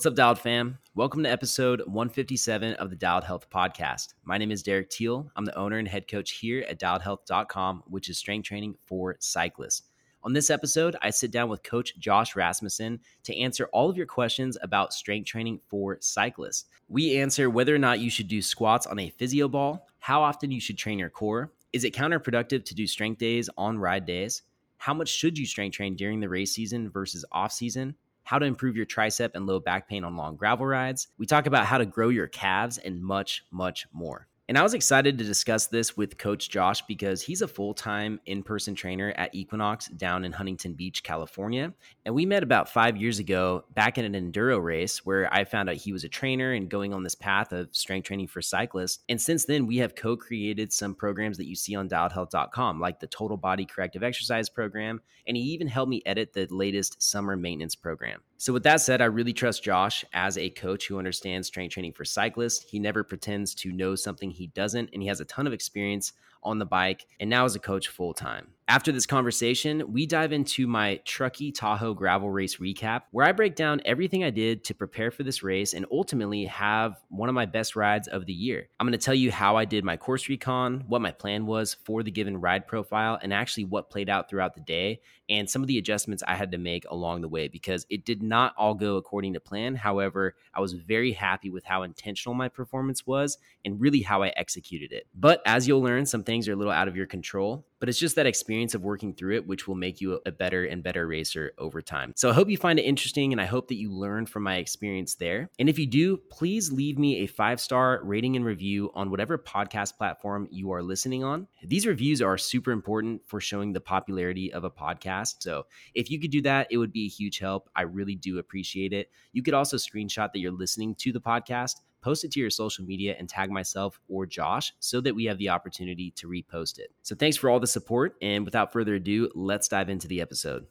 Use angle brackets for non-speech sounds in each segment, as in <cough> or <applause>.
What's up, Dialed fam? Welcome to episode 157 of the Dialed Health podcast. My name is Derek Teal. I'm the owner and head coach here at dialedhealth.com, which is strength training for cyclists. On this episode, I sit down with Coach Josh Rasmussen to answer all of your questions about strength training for cyclists. We answer whether or not you should do squats on a physio ball, how often you should train your core, is it counterproductive to do strength days on ride days, how much should you strength train during the race season versus off season, how to improve your tricep and low back pain on long gravel rides. We talk about how to grow your calves and much, much more. And I was excited to discuss this with Coach Josh because he's a full time in person trainer at Equinox down in Huntington Beach, California. And we met about five years ago back in an enduro race where I found out he was a trainer and going on this path of strength training for cyclists. And since then, we have co created some programs that you see on dialedhealth.com, like the Total Body Corrective Exercise Program. And he even helped me edit the latest summer maintenance program. So, with that said, I really trust Josh as a coach who understands strength training for cyclists. He never pretends to know something he doesn't, and he has a ton of experience on the bike and now as a coach full time. After this conversation, we dive into my Truckee Tahoe gravel race recap, where I break down everything I did to prepare for this race and ultimately have one of my best rides of the year. I'm going to tell you how I did my course recon, what my plan was for the given ride profile, and actually what played out throughout the day, and some of the adjustments I had to make along the way because it did not all go according to plan. However, I was very happy with how intentional my performance was and really how I executed it. But as you'll learn, some things are a little out of your control but it's just that experience of working through it which will make you a better and better racer over time. So I hope you find it interesting and I hope that you learn from my experience there. And if you do, please leave me a five star rating and review on whatever podcast platform you are listening on. These reviews are super important for showing the popularity of a podcast. So if you could do that, it would be a huge help. I really do appreciate it. You could also screenshot that you're listening to the podcast post it to your social media and tag myself or Josh so that we have the opportunity to repost it. So thanks for all the support. And without further ado, let's dive into the episode.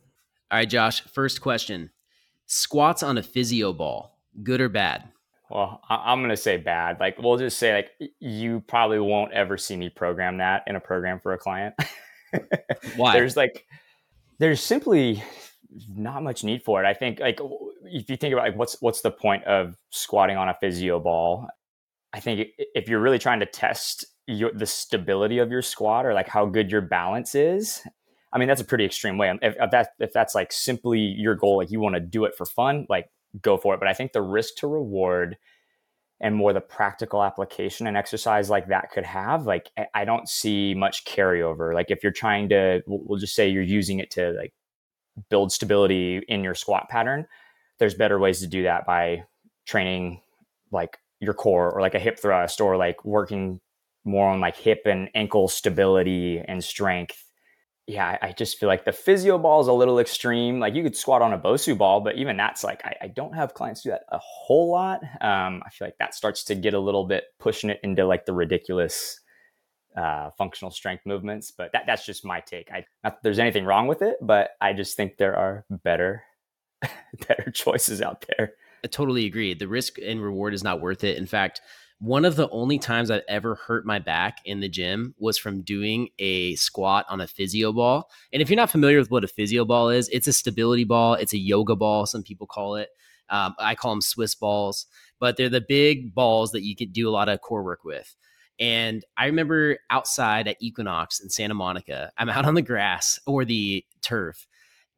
All right, Josh, first question squats on a physio ball, good or bad? Well, I'm going to say bad. Like, we'll just say, like, you probably won't ever see me program that in a program for a client. Why? <laughs> There's like, there's simply not much need for it. I think like if you think about like what's what's the point of squatting on a physio ball? I think if you're really trying to test your, the stability of your squat or like how good your balance is, I mean that's a pretty extreme way. If, if that if that's like simply your goal, like you want to do it for fun, like go for it. But I think the risk to reward and more the practical application and exercise like that could have, like I don't see much carryover. Like if you're trying to, we'll just say you're using it to like build stability in your squat pattern, there's better ways to do that by training like your core or like a hip thrust or like working more on like hip and ankle stability and strength. Yeah, I just feel like the physio ball is a little extreme. Like you could squat on a Bosu ball, but even that's like I, I don't have clients do that a whole lot. Um, I feel like that starts to get a little bit pushing it into like the ridiculous uh, functional strength movements. But that, that's just my take. I not that there's anything wrong with it, but I just think there are better <laughs> better choices out there. I totally agree. The risk and reward is not worth it. In fact, one of the only times I've ever hurt my back in the gym was from doing a squat on a physio ball. And if you're not familiar with what a physio ball is, it's a stability ball, it's a yoga ball, some people call it. Um, I call them Swiss balls, but they're the big balls that you can do a lot of core work with. And I remember outside at Equinox in Santa Monica, I'm out on the grass or the turf,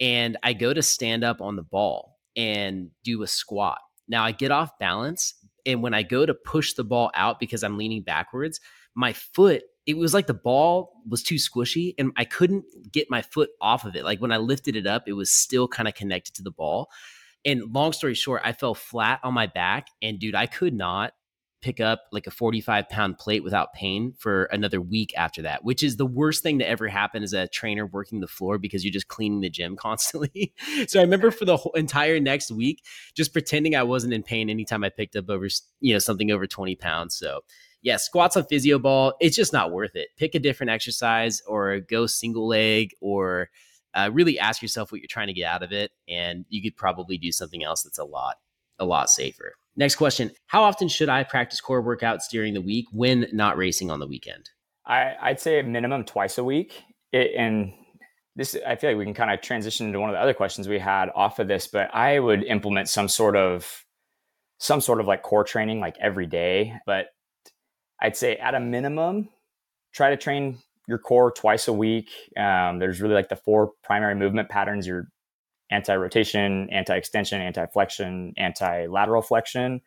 and I go to stand up on the ball and do a squat. Now I get off balance. And when I go to push the ball out because I'm leaning backwards, my foot, it was like the ball was too squishy and I couldn't get my foot off of it. Like when I lifted it up, it was still kind of connected to the ball. And long story short, I fell flat on my back. And dude, I could not pick up like a 45 pound plate without pain for another week after that, which is the worst thing to ever happen as a trainer working the floor because you're just cleaning the gym <laughs> constantly. so I remember for the whole entire next week, just pretending I wasn't in pain anytime I picked up over, you know, something over 20 pounds. So yeah, squats on physio ball, it's just not worth it. Pick a different exercise or go single leg or uh, really ask yourself what you're trying to get out of it. And you could probably do something else that's a lot, a lot safer. Next question How often should I practice core workouts during the week when not racing on the weekend? I, would say a minimum twice a week. It, and this, I feel like we can kind of transition into one of the other questions we had off of this, but I would implement some sort of some sort of like core training like every day, but I'd say at a minimum, try to train your core twice a week. Um, there's really like the four primary movement patterns your anti rotation, anti extension, anti flexion, anti lateral flexion.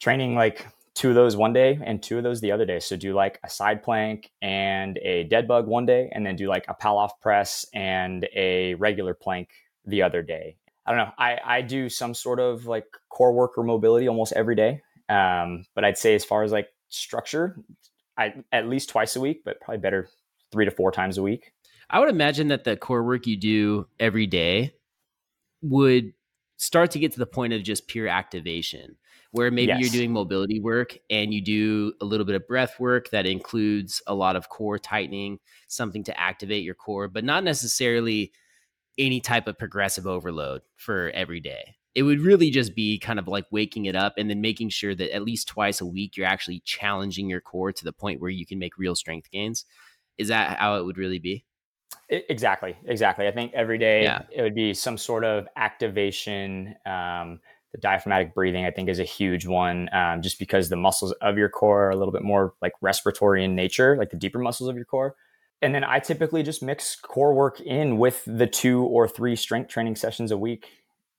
Training like two of those one day and two of those the other day. So do like a side plank and a dead bug one day, and then do like a Pallof press and a regular plank the other day. I don't know. I, I do some sort of like core work or mobility almost every day. Um, but I'd say as far as like structure, I at least twice a week, but probably better three to four times a week. I would imagine that the core work you do every day would start to get to the point of just pure activation where maybe yes. you're doing mobility work and you do a little bit of breath work that includes a lot of core tightening, something to activate your core, but not necessarily any type of progressive overload for every day. It would really just be kind of like waking it up and then making sure that at least twice a week you're actually challenging your core to the point where you can make real strength gains. Is that how it would really be? Exactly, exactly. I think every day yeah. it would be some sort of activation. Um, the diaphragmatic breathing, I think, is a huge one, um, just because the muscles of your core are a little bit more like respiratory in nature, like the deeper muscles of your core. And then I typically just mix core work in with the two or three strength training sessions a week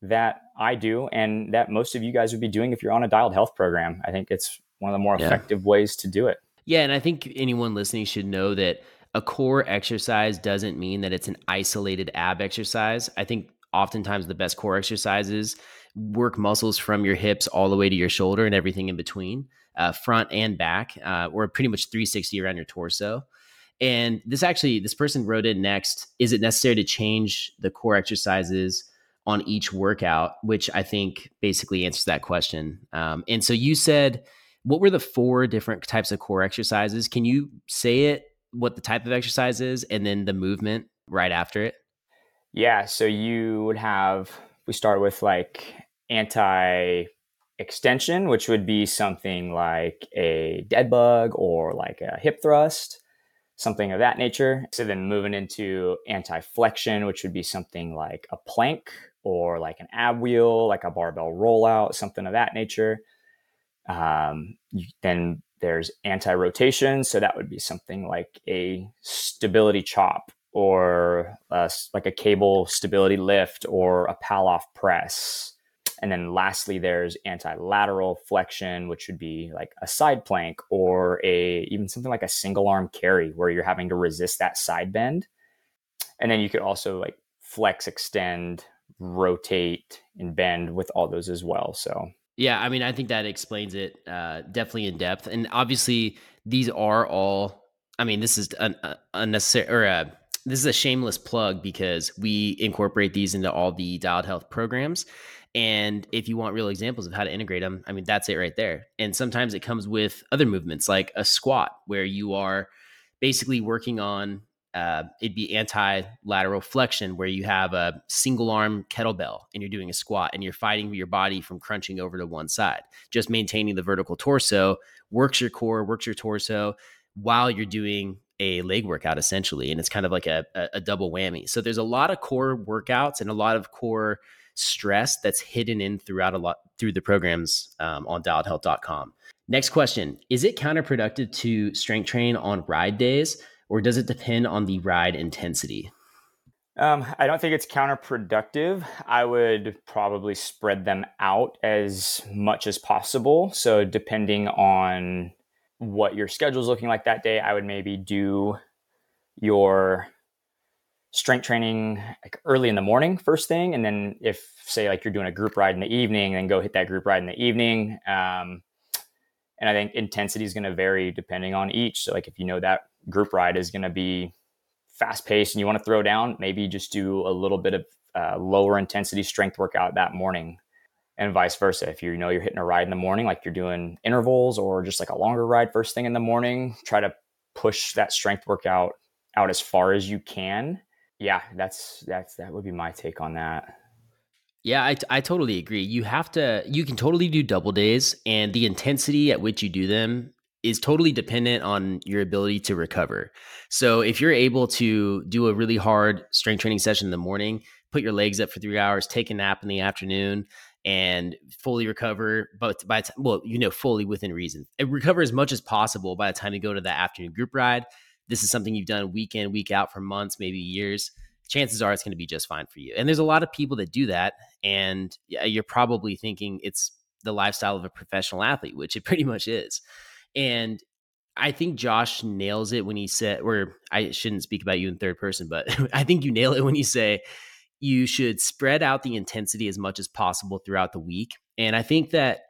that I do, and that most of you guys would be doing if you're on a dialed health program. I think it's one of the more yeah. effective ways to do it. Yeah, and I think anyone listening should know that a core exercise doesn't mean that it's an isolated ab exercise. I think oftentimes the best core exercises work muscles from your hips all the way to your shoulder and everything in between, uh, front and back, uh, or pretty much 360 around your torso. And this actually, this person wrote in next Is it necessary to change the core exercises on each workout? Which I think basically answers that question. Um, and so you said, what were the four different types of core exercises? Can you say it, what the type of exercise is, and then the movement right after it? Yeah. So you would have, we start with like anti extension, which would be something like a dead bug or like a hip thrust, something of that nature. So then moving into anti flexion, which would be something like a plank or like an ab wheel, like a barbell rollout, something of that nature. Um, you, then there's anti rotation. So that would be something like a stability chop or uh, a, like a cable stability lift or a Pallof press and then lastly, there's anti-lateral flexion, which would be like a side plank or a even something like a single arm carry where you're having to resist that side bend. And then you could also like flex, extend, rotate, and bend with all those as well. So yeah, I mean, I think that explains it uh, definitely in depth. And obviously, these are all. I mean, this is an unnecessary or a, uh, this is a shameless plug because we incorporate these into all the dialed health programs and if you want real examples of how to integrate them, I mean, that's it right there. And sometimes it comes with other movements like a squat, where you are basically working on uh, it'd be anti lateral flexion, where you have a single arm kettlebell and you're doing a squat and you're fighting your body from crunching over to one side. Just maintaining the vertical torso works your core, works your torso while you're doing a leg workout essentially. And it's kind of like a, a, a double whammy. So there's a lot of core workouts and a lot of core stress that's hidden in throughout a lot through the programs um, on dialedhealth.com. Next question Is it counterproductive to strength train on ride days, or does it depend on the ride intensity? Um, I don't think it's counterproductive. I would probably spread them out as much as possible. So, depending on what your schedule is looking like that day, I would maybe do your strength training like early in the morning first thing and then if say like you're doing a group ride in the evening then go hit that group ride in the evening um, and i think intensity is going to vary depending on each so like if you know that group ride is going to be fast paced and you want to throw down maybe just do a little bit of uh, lower intensity strength workout that morning and vice versa if you know you're hitting a ride in the morning like you're doing intervals or just like a longer ride first thing in the morning try to push that strength workout out as far as you can yeah, that's that's that would be my take on that. Yeah, I, I totally agree. You have to, you can totally do double days, and the intensity at which you do them is totally dependent on your ability to recover. So, if you're able to do a really hard strength training session in the morning, put your legs up for three hours, take a nap in the afternoon, and fully recover. But by t- well, you know, fully within reason, and recover as much as possible by the time you go to that afternoon group ride. This is something you've done week in, week out for months, maybe years. Chances are it's going to be just fine for you. And there's a lot of people that do that, and you're probably thinking it's the lifestyle of a professional athlete, which it <laughs> pretty much is. And I think Josh nails it when he said, or I shouldn't speak about you in third person, but <laughs> I think you nail it when you say you should spread out the intensity as much as possible throughout the week. And I think that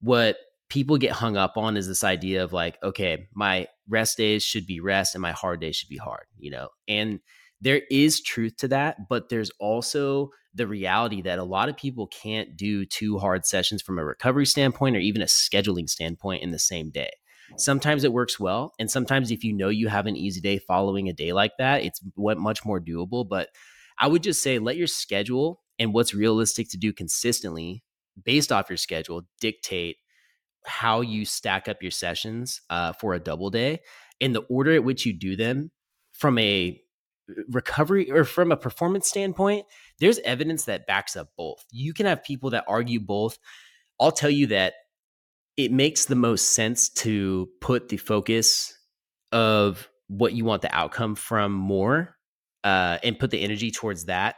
what people get hung up on is this idea of like, okay, my rest days should be rest and my hard days should be hard, you know? And there is truth to that, but there's also the reality that a lot of people can't do two hard sessions from a recovery standpoint or even a scheduling standpoint in the same day. Sometimes it works well. And sometimes if you know you have an easy day following a day like that, it's much more doable. But I would just say let your schedule and what's realistic to do consistently based off your schedule dictate how you stack up your sessions uh, for a double day and the order at which you do them from a recovery or from a performance standpoint there's evidence that backs up both you can have people that argue both i'll tell you that it makes the most sense to put the focus of what you want the outcome from more uh, and put the energy towards that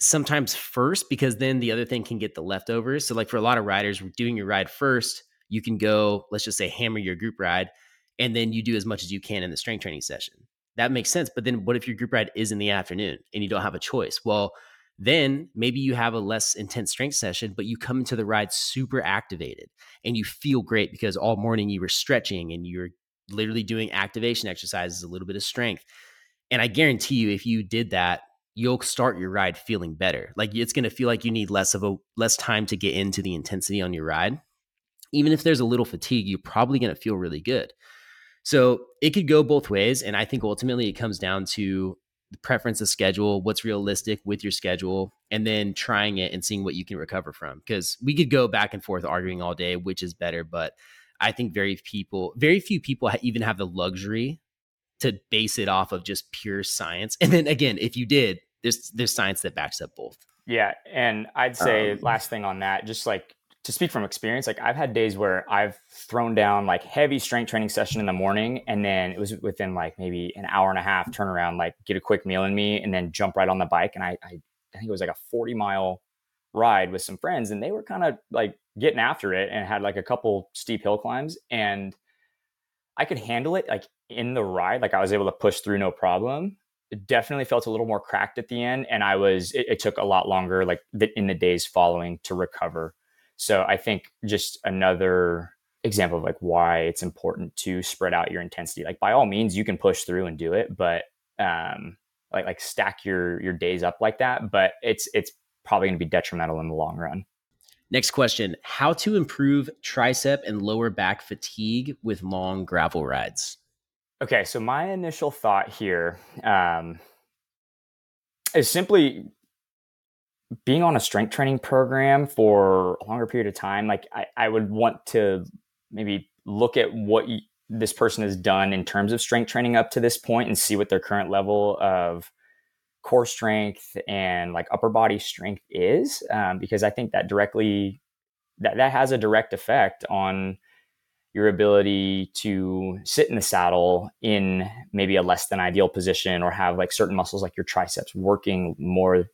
sometimes first because then the other thing can get the leftovers. So like for a lot of riders, doing your ride first, you can go, let's just say hammer your group ride and then you do as much as you can in the strength training session. That makes sense. But then what if your group ride is in the afternoon and you don't have a choice? Well, then maybe you have a less intense strength session, but you come into the ride super activated and you feel great because all morning you were stretching and you're literally doing activation exercises, a little bit of strength. And I guarantee you, if you did that, you'll start your ride feeling better. Like it's going to feel like you need less of a less time to get into the intensity on your ride. Even if there's a little fatigue, you're probably going to feel really good. So it could go both ways. And I think ultimately it comes down to preference of schedule, what's realistic with your schedule, and then trying it and seeing what you can recover from. Because we could go back and forth arguing all day, which is better. But I think very people, very few people even have the luxury to base it off of just pure science. And then again, if you did, there's there's science that backs up both. Yeah, and I'd say um, last thing on that, just like to speak from experience, like I've had days where I've thrown down like heavy strength training session in the morning, and then it was within like maybe an hour and a half turnaround, like get a quick meal in me, and then jump right on the bike. And I, I, I think it was like a forty mile ride with some friends, and they were kind of like getting after it, and had like a couple steep hill climbs, and I could handle it like in the ride, like I was able to push through no problem. It definitely felt a little more cracked at the end, and I was. It, it took a lot longer, like in the days following, to recover. So I think just another example of like why it's important to spread out your intensity. Like by all means, you can push through and do it, but um, like like stack your your days up like that. But it's it's probably going to be detrimental in the long run. Next question How to improve tricep and lower back fatigue with long gravel rides? Okay, so my initial thought here um, is simply being on a strength training program for a longer period of time. Like, I, I would want to maybe look at what this person has done in terms of strength training up to this point and see what their current level of core strength and like upper body strength is, um, because I think that directly that that has a direct effect on your ability to sit in the saddle in maybe a less than ideal position or have like certain muscles like your triceps working more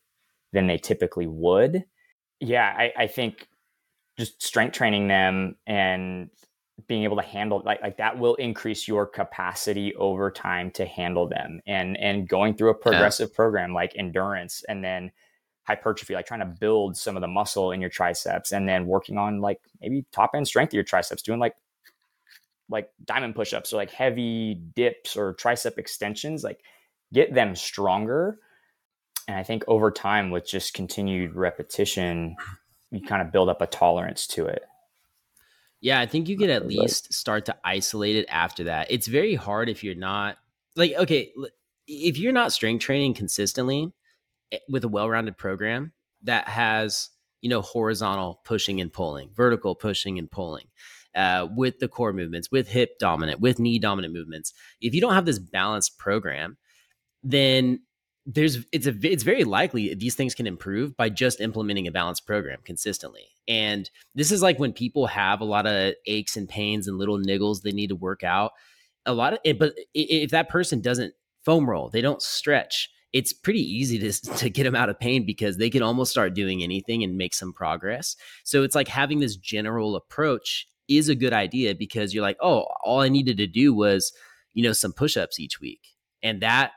than they typically would. Yeah, I, I think just strength training them and being able to handle like like that will increase your capacity over time to handle them and and going through a progressive yeah. program like endurance and then hypertrophy, like trying to build some of the muscle in your triceps and then working on like maybe top end strength of your triceps, doing like like diamond push-ups or like heavy dips or tricep extensions, like get them stronger. And I think over time with just continued repetition, you kind of build up a tolerance to it. Yeah, I think you could at least start to isolate it after that. It's very hard if you're not like okay, if you're not strength training consistently eh, with a well-rounded program that has, you know, horizontal pushing and pulling, vertical pushing and pulling, uh, with the core movements, with hip dominant, with knee dominant movements. If you don't have this balanced program, then there's it's a it's very likely these things can improve by just implementing a balanced program consistently. And this is like when people have a lot of aches and pains and little niggles they need to work out. A lot of it, but if that person doesn't foam roll, they don't stretch, it's pretty easy to, <laughs> to get them out of pain because they can almost start doing anything and make some progress. So it's like having this general approach is a good idea because you're like, oh, all I needed to do was, you know, some push-ups each week. And that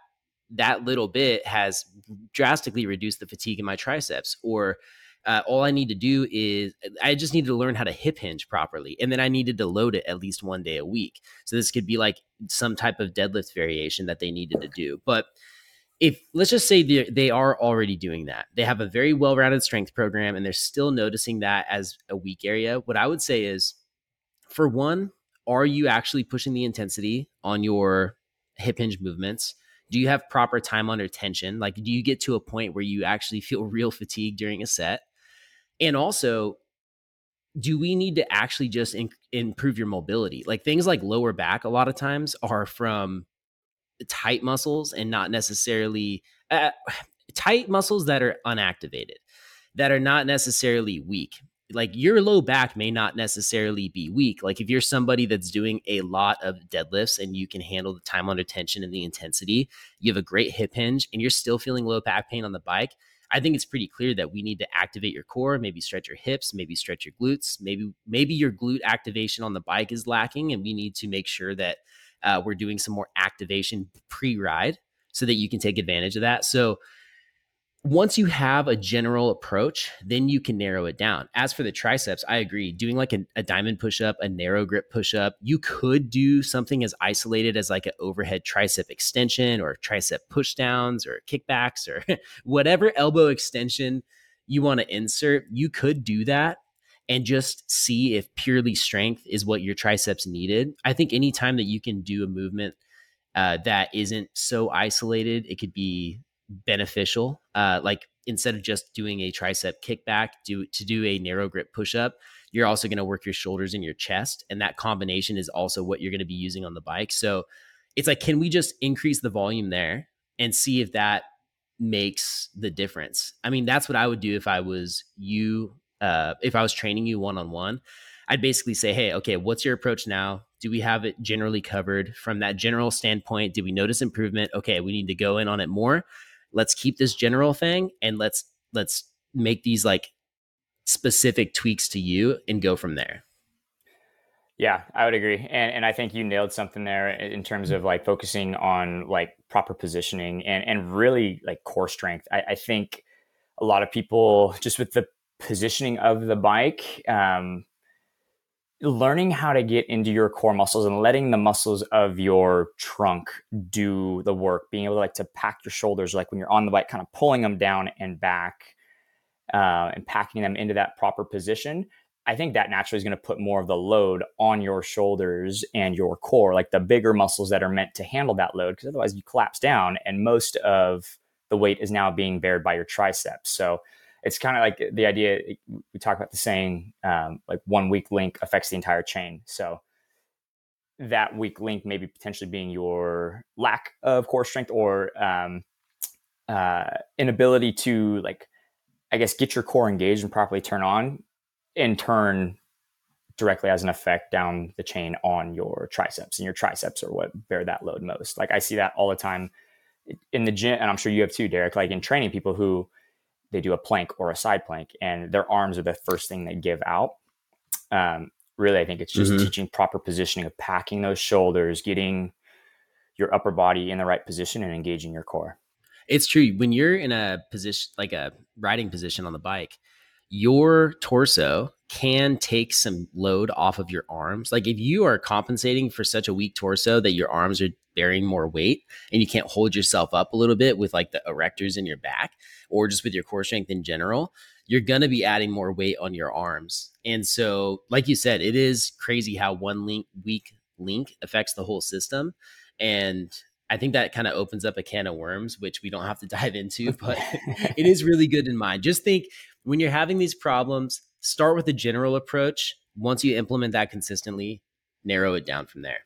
that little bit has drastically reduced the fatigue in my triceps or uh, all I need to do is I just needed to learn how to hip hinge properly. And then I needed to load it at least one day a week. So this could be like some type of deadlift variation that they needed to do. But if let's just say they are already doing that, they have a very well rounded strength program and they're still noticing that as a weak area. What I would say is for one, are you actually pushing the intensity on your hip hinge movements? Do you have proper time under tension? Like do you get to a point where you actually <laughs> feel real fatigue during a set? And also do we need to actually just in- improve your mobility? Like things like lower back a lot of times are from tight muscles and not necessarily uh, <sighs> tight muscles that are unactivated that are not necessarily weak like your low back may not necessarily be weak. Like if you're somebody that's doing a lot of deadlifts and you can handle the time under tension and the intensity, you have a great hip hinge and you're still feeling low back pain on the bike. I think it's pretty clear that we need to activate your core, maybe stretch your hips, maybe stretch your glutes, maybe maybe your glute activation on the bike is lacking, and we need to make sure that uh, we're doing some more activation pre-ride so that you can take advantage of that. So once you have a general approach, then you can narrow it down. As for the triceps, I agree. Doing like a, a diamond push up, a narrow grip push up, you could do something as isolated as like an overhead tricep extension or tricep push downs or kickbacks or <laughs> whatever elbow extension you want to insert. You could do that and just see if purely strength is what your triceps needed. I think anytime that you can do a movement uh, that isn't so isolated, it could be beneficial. Uh, like instead of just doing a tricep kickback, do to do a narrow grip push up. You're also going to work your shoulders and your chest, and that combination is also what you're going to be using on the bike. So it's like, can we just increase the volume there and see if that makes the difference? I mean, that's what I would do if I was you. Uh, if I was training you one on one, I'd basically say, hey, okay, what's your approach now? Do we have it generally covered from that general standpoint? Did we notice improvement? Okay, we need to go in on it more let's keep this general thing and let's let's make these like specific tweaks to you and go from there. Yeah, I would agree. And and I think you nailed something there in terms of like focusing on like proper positioning and and really like core strength. I, I think a lot of people just with the positioning of the bike, um, learning how to get into your core muscles and letting the muscles of your trunk do the work being able to like to pack your shoulders like when you're on the bike kind of pulling them down and back uh, and packing them into that proper position i think that naturally is going to put more of the load on your shoulders and your core like the bigger muscles that are meant to handle that load because otherwise you collapse down and most of the weight is now being bared by your triceps. So it's kind of like the idea we talk about the saying um, like one weak link affects the entire chain. So that weak link maybe potentially being your lack of core strength or um, uh, inability to like i guess get your core engaged and properly turn on in turn directly has an effect down the chain on your triceps and your triceps are what bear that load most. Like i see that all the time in the gym and i'm sure you have too derek like in training people who they do a plank or a side plank and their arms are the first thing they give out. Um, really i think it's just mm-hmm. teaching proper positioning of packing those shoulders getting your upper body in the right position and engaging your core. It's true. When you're in a position like a riding position on the bike your torso can take some load off of your arms. Like if you are compensating for such a weak torso that your arms are bearing more weight and you can't hold yourself up a little bit with like the erectors in your back or just with your core strength in general, you're going to be adding more weight on your arms. And so, like you said, it is crazy how one link weak link affects the whole system. And I think that kind of opens up a can of worms, which we don't have to <laughs> dive into, but <laughs> it is really good in mind. Just think when you're having these problems, start with a general approach. Once you implement that consistently, narrow it down from there.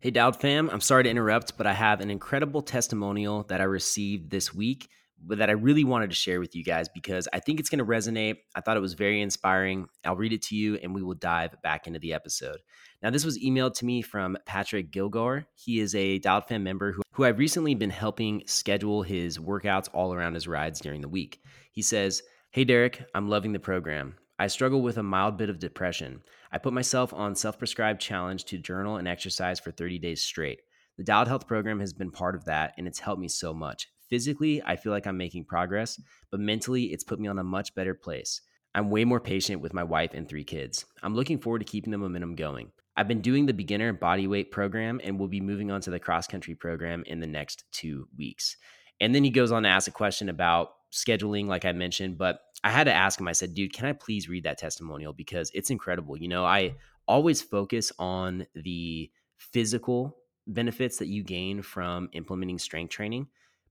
Hey, Dialed fam, I'm sorry to interrupt, but I have an incredible testimonial that I received this week that I really wanted to share with you guys because I think it's going to resonate. I thought it was very inspiring. I'll read it to you and we will dive back into the episode. Now, this was emailed to me from Patrick Gilgar. He is a Dialed fam member who, who I've recently been helping schedule his workouts all around his rides during the week. He says, Hey, Derek, I'm loving the program. I struggle with a mild bit of depression. I put myself on self-prescribed challenge to journal and exercise for 30 days straight. The Dialed Health program has been part of that and it's helped me so much. Physically, I feel like I'm making progress, but mentally, it's put me on a much better place. I'm way more patient with my wife and three kids. I'm looking forward to keeping the momentum going. I've been doing the beginner body weight program and will be moving on to the cross country program in the next two weeks. And then he goes on to ask a question about scheduling, like I mentioned, but I had to ask him, I said, dude, can I please read that testimonial? Because it's incredible. You know, I always focus on the physical benefits that you gain from implementing strength training.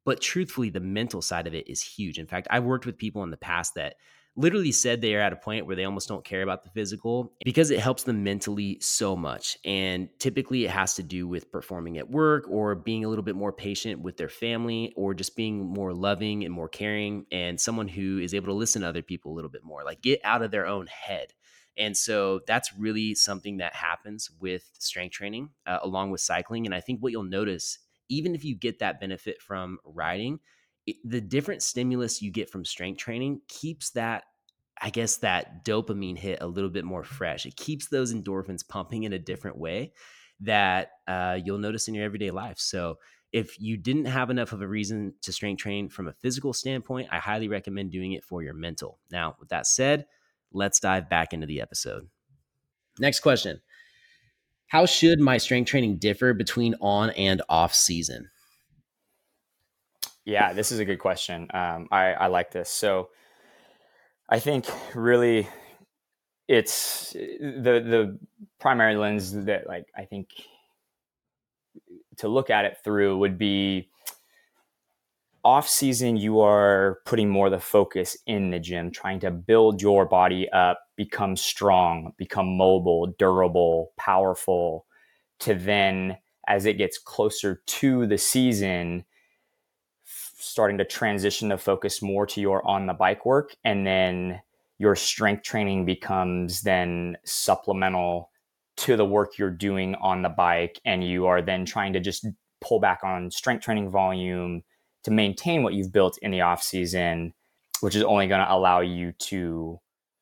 But truthfully, the mental side of it is huge. In fact, I've worked with people in the past that literally said they are at a point where they almost don't care about the physical because it helps them mentally so much. And typically it has to do with performing at work or being a little bit more patient with their family or just being more loving and more caring and someone who is able to listen to other people a little bit more, like get out of their own head. And so that's really something that happens with strength training uh, along with cycling. And I think what you'll notice, even if you get that benefit from riding, the different stimulus you get from strength training keeps that I guess that dopamine hit a little bit more fresh. It keeps those endorphins pumping in a different way that uh, you'll notice in your everyday life. So, if you didn't have enough of a reason to strength train from a physical standpoint, I highly recommend doing it for your mental. Now, with that said, let's dive back into the episode. Next question How should my strength training differ between on and off season? Yeah, this is a good question. Um, I, I like this. So I think really it's the the primary lens that like I think to look at it through would be off season you are putting more the focus in the gym trying to build your body up become strong become mobile durable powerful to then as it gets closer to the season starting to transition the focus more to your on the bike work and then your strength training becomes then supplemental to the work you're doing on the bike and you are then trying to just pull back on strength training volume to maintain what you've built in the off season which is only going to allow you to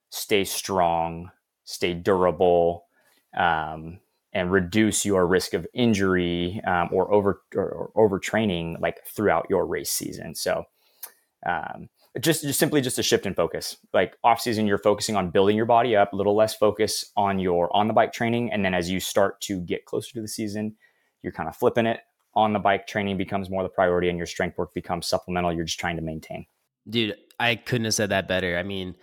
stay strong stay durable um, and reduce your risk of injury um, or over or, overtraining like throughout your race season. So um, just just simply just a shift in focus. Like off season, you're focusing on building your body up, a little less focus on your on the bike training, and then as you start to get closer to the season, you're kind of flipping it. On the bike training becomes more the priority, and your strength work becomes supplemental. You're just trying to maintain. Dude, I couldn't have said that better. I mean,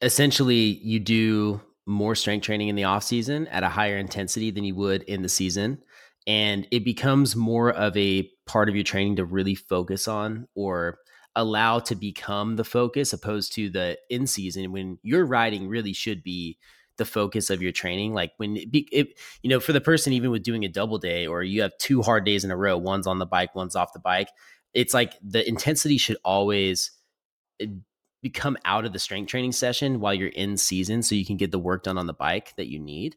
essentially, you do more strength training in the off season at a higher intensity than you would in the season. And it becomes more of a part of your training to really focus on or allow to become the focus opposed to the in season when your riding really should be the focus of your training. Like when it, be, it, you know for the person even with doing a double day or you have two hard days in a row one's on the bike one's off the bike it's like the intensity should always eh, come out of the strength training session while you're in season so you can get the work done on the bike that you need.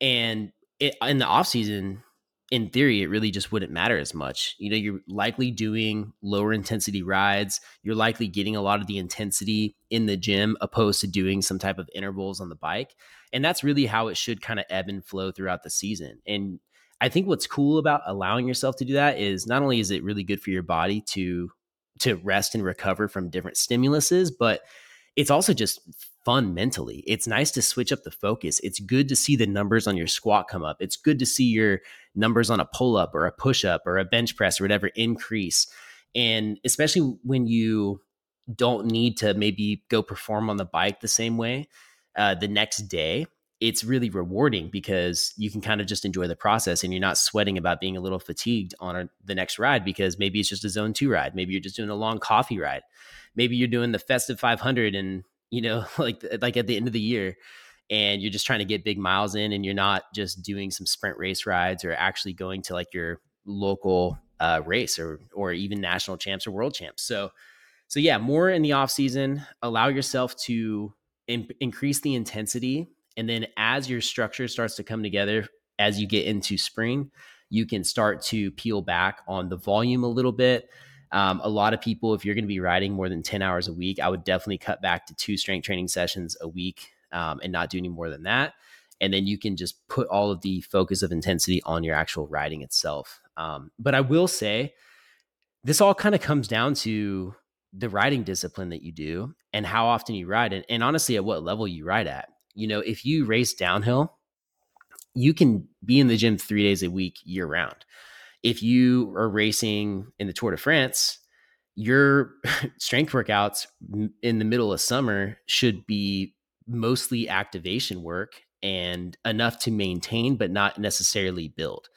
And it, in the off season, in theory, it really just wouldn't matter as much. You know, you're likely doing lower intensity rides. You're likely getting a lot of the intensity in the gym opposed to doing some type of intervals on the bike. And that's really how it should kind of ebb and flow throughout the season. And I think what's cool about allowing yourself to do that is not only is it really good for your body to to rest and recover from different stimuluses, but it's also just fun mentally. It's nice to switch up the focus. It's good to see the numbers on your squat come up. It's good to see your numbers on a pull up or a push up or a bench press or whatever increase. And especially when you don't need to maybe go perform on the bike the same way uh, the next day, it's really rewarding because you can kind of just enjoy the process and you're not sweating about being a little fatigued on the next ride because maybe it's just a zone two ride. Maybe you're just doing a long coffee ride. Maybe you're doing the festive 500 and, you know, <laughs> like, like at the end of the year and you're just trying to get big miles in and you're not just doing some sprint race rides or actually going to like your local uh, race or or even national champs or world champs. So so yeah, more in the off season, allow yourself to in- increase the intensity and then as your structure starts to come together as you get into spring, you can start to peel back on the volume a little bit. Um, a lot of people, if you're going to be riding more than 10 hours a week, I would definitely cut back to two strength training sessions a week um, and not do any more than that. And then you can just put all of the focus of intensity on your actual riding itself. Um, but I will say, this all kind of comes down to the riding discipline that you do and how often you ride and, and honestly at what level you ride at. You know, if you race downhill, you can be in the gym three days a week year round. If you are racing in the Tour de France, your <laughs> strength workouts in the middle of summer should be mostly activation work and enough to maintain, but not necessarily build.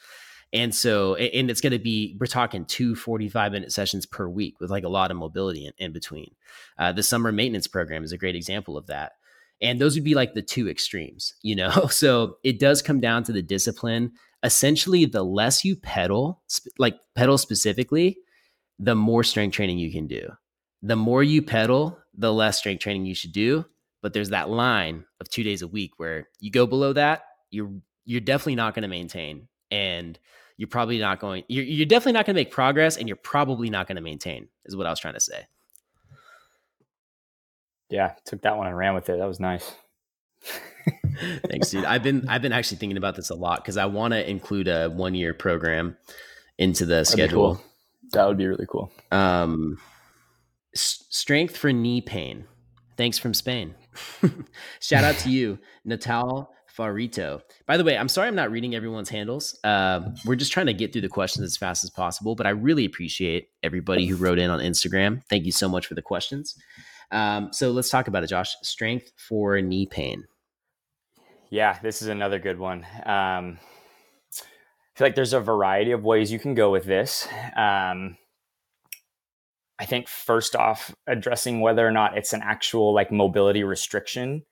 And so, and it's going to be, we're talking two 45 minute sessions per week with like a lot of mobility in, in between. Uh, the summer maintenance program is a great example of that. And those would be like the two extremes, <laughs> you know? So it does come down to the discipline. Essentially, the less you pedal, like pedal specifically, the more strength training you can do. The more you pedal, the less strength training you should do. But there's that line of two days a week where you go below that, you're you're definitely not going to maintain, and you're probably not going. You're, you're definitely not going to make progress, and you're probably not going to maintain. Is what I was trying to say. Yeah, took that one and ran with it. That was nice. <laughs> Thanks, dude. I've been I've been actually thinking about this a lot because I want to include a one year program into the That'd schedule. Cool. That would be really cool. Um, s- strength for knee pain. Thanks from Spain. <laughs> Shout out to you, Natal Farito. By the way, I'm sorry I'm not reading everyone's handles. Uh, we're just trying to get through the questions as fast as possible, but I really appreciate everybody who wrote in on Instagram. Thank you so much for the questions. Um, so let's talk about it, Josh. Strength for knee pain. Yeah, this is another good one. Um, I feel like there's a variety of ways you can go with this. Um, I think first off, addressing whether or not it's an actual like mobility restriction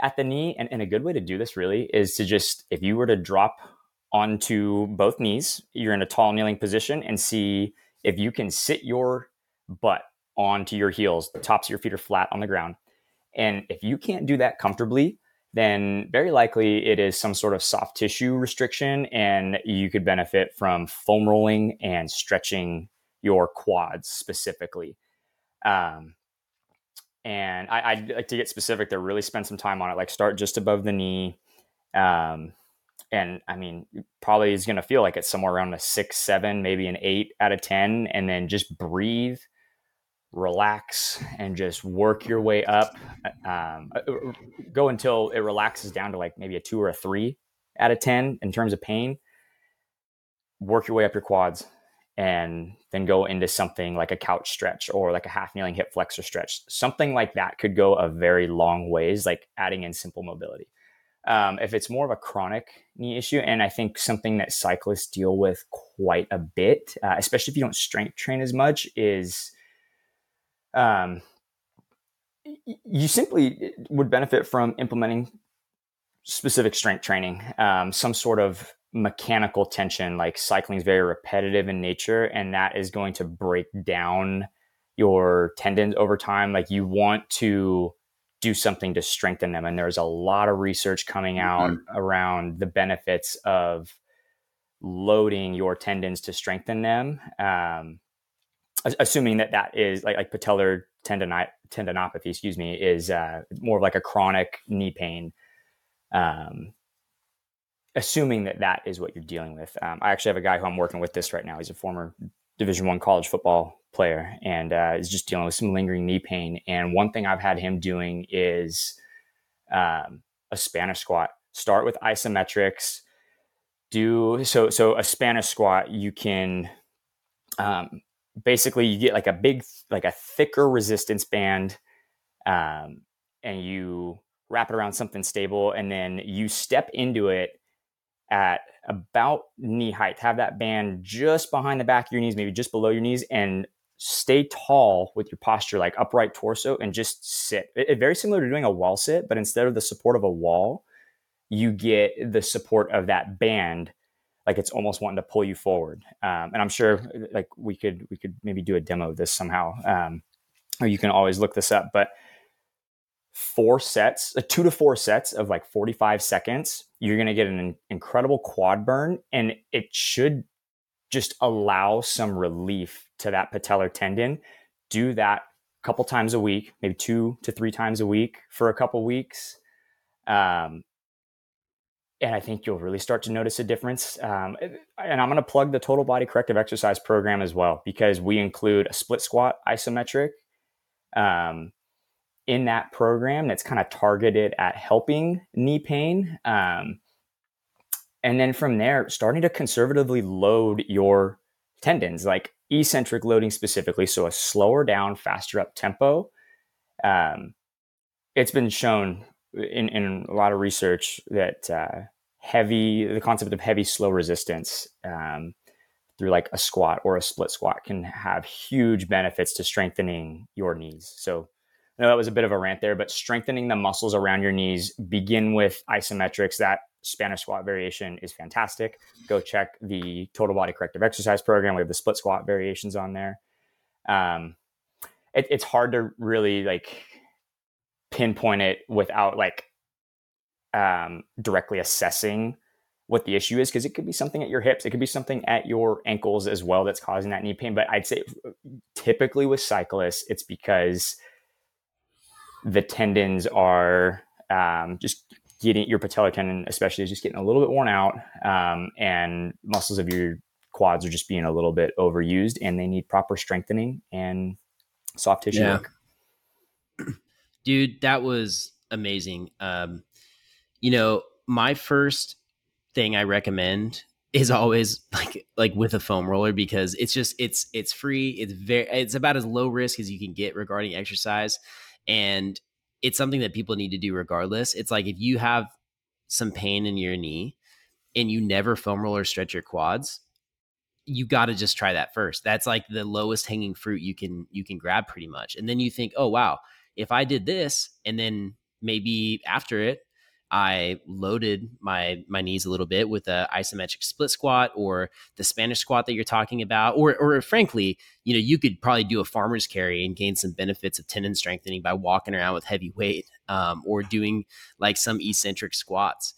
at the knee. And, and a good way to do this really is to just, if you were to drop onto both knees, you're in a tall kneeling position and see if you can sit your butt onto your heels. The tops of your feet are flat on the ground. And if you can't do that comfortably, then very likely it is some sort of soft tissue restriction, and you could benefit from foam rolling and stretching your quads specifically. Um, and I, would like to get specific to really spend some time on it, like start just above the knee. Um, and I mean, probably is going to feel like it's somewhere around a six, seven, maybe an eight out of 10, and then just breathe relax and just work your way up. Um, uh, uh, go until it relaxes down to like maybe a two or a three out of 10 in terms of pain. Work your way up your quads and then go into something like a couch stretch or like a half kneeling hip flexor stretch. Something like that could go a very long ways, like adding in simple mobility. Um, if it's more of a chronic knee issue, and I think something that cyclists deal with quite a bit, uh, especially if you don't strength train as much, is um, you simply would benefit from implementing specific strength training, um, some sort of mechanical tension, like cycling is very repetitive in nature, and that is going to break down your tendons over time. Like you want to do something to strengthen them. And there's a lot of research coming out mm-hmm. around the benefits of loading your tendons to strengthen them. Um, assuming that that is like, like patellar tendoni- tendinopathy, excuse me, is uh, more of like a chronic knee pain. Um, assuming that that is what you're dealing with. Um, I actually have a guy who I'm working with this right now. He's a former Division One college football player and uh, is just dealing with some lingering knee pain. And one thing I've had him doing is um, a Spanish squat. Start with isometrics. Do so. So a Spanish squat, you can um, basically you get like a big like a thicker resistance band um, and you wrap it around something stable and then you step into it at about knee height have that band just behind the back of your knees maybe just below your knees and stay tall with your posture, like upright torso, and just sit. It, it, very similar to doing a wall sit, but instead of the support of a wall, you get the support of that band like it's almost wanting to pull you forward. Um, and i'm sure like we could we could maybe do a demo of this somehow um, or you can always look this up but four sets uh, two to four sets of like 45 seconds you're going to get an incredible quad burn and it should just allow some relief to that patellar tendon. Do that a couple times a week maybe two to three times a week for a couple weeks. Um, and I think you'll really start to notice a difference. Um, and I'm going to plug the total body corrective exercise program as well because we include a split squat isometric um, in that program that's kind of targeted at helping knee pain. Um, and then from there, starting to conservatively load your tendons, like eccentric loading specifically, so a slower down, faster up tempo. Um, it's been shown in, in a lot of research that uh, heavy, the concept of heavy slow resistance um, through like a squat or a split squat can have huge benefits to strengthening your knees. So I know that was a bit of a rant there, but strengthening the muscles around your knees, begin with isometrics. That Spanish squat variation is fantastic. Go check the total body corrective exercise program. We have the split squat variations on there. Um, it, it's hard to really like pinpoint it without like um, directly assessing what the issue is because it could be something at your hips, it could be something at your ankles as well that's causing that knee pain. But I'd say typically with cyclists, it's because the tendons are um, just getting your patellar tendon, especially, is just getting a little bit worn out, um, and muscles of your quads are just being a little bit overused, and they need proper strengthening and soft tissue yeah. work. Dude, that was amazing. Um, you know, my first thing I recommend is always <laughs> like like with a foam roller because it's just it's it's free. It's very it's about as low risk as you can get regarding exercise and it's something that people need to do regardless. It's like if you have some pain in your knee and you never foam roller stretch your quads you got to just try that first. That's like the lowest hanging fruit you can you can grab pretty much. And then you think oh wow if i did this and then maybe after it I loaded my my knees a little bit with a isometric split squat or the Spanish squat that you're talking about, or or frankly, you know, you could probably do a farmer's carry and gain some benefits of tendon strengthening by walking around with heavy weight, um, or doing like some eccentric squats.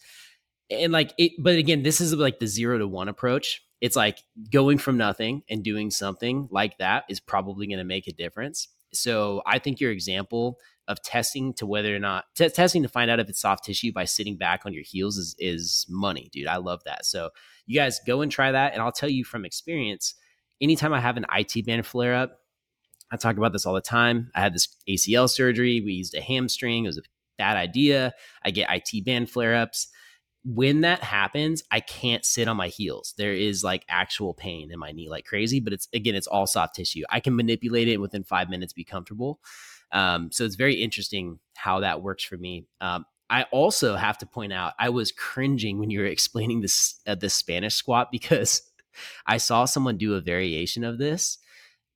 And like it, but again, this is like the zero to one approach. It's like going from nothing and doing something like that is probably going to make a difference. So I think your example of testing to whether or not t- testing to find out if it's soft tissue by sitting back on your heels is is money, dude. I love that. So you guys go and try that, and I'll tell you from experience. Anytime I have an IT band flare up, I talk about this all the time. I had this ACL surgery. We used a hamstring. It was a bad idea. I get IT band flare ups. When that happens, I can't sit on my heels. There is like actual pain in my knee, like crazy. But it's again, it's all soft tissue. I can manipulate it within five minutes, be comfortable. Um, so it's very interesting how that works for me. Um, I also have to point out I was cringing when you were explaining this uh, the Spanish squat because <laughs> I saw someone do a variation of this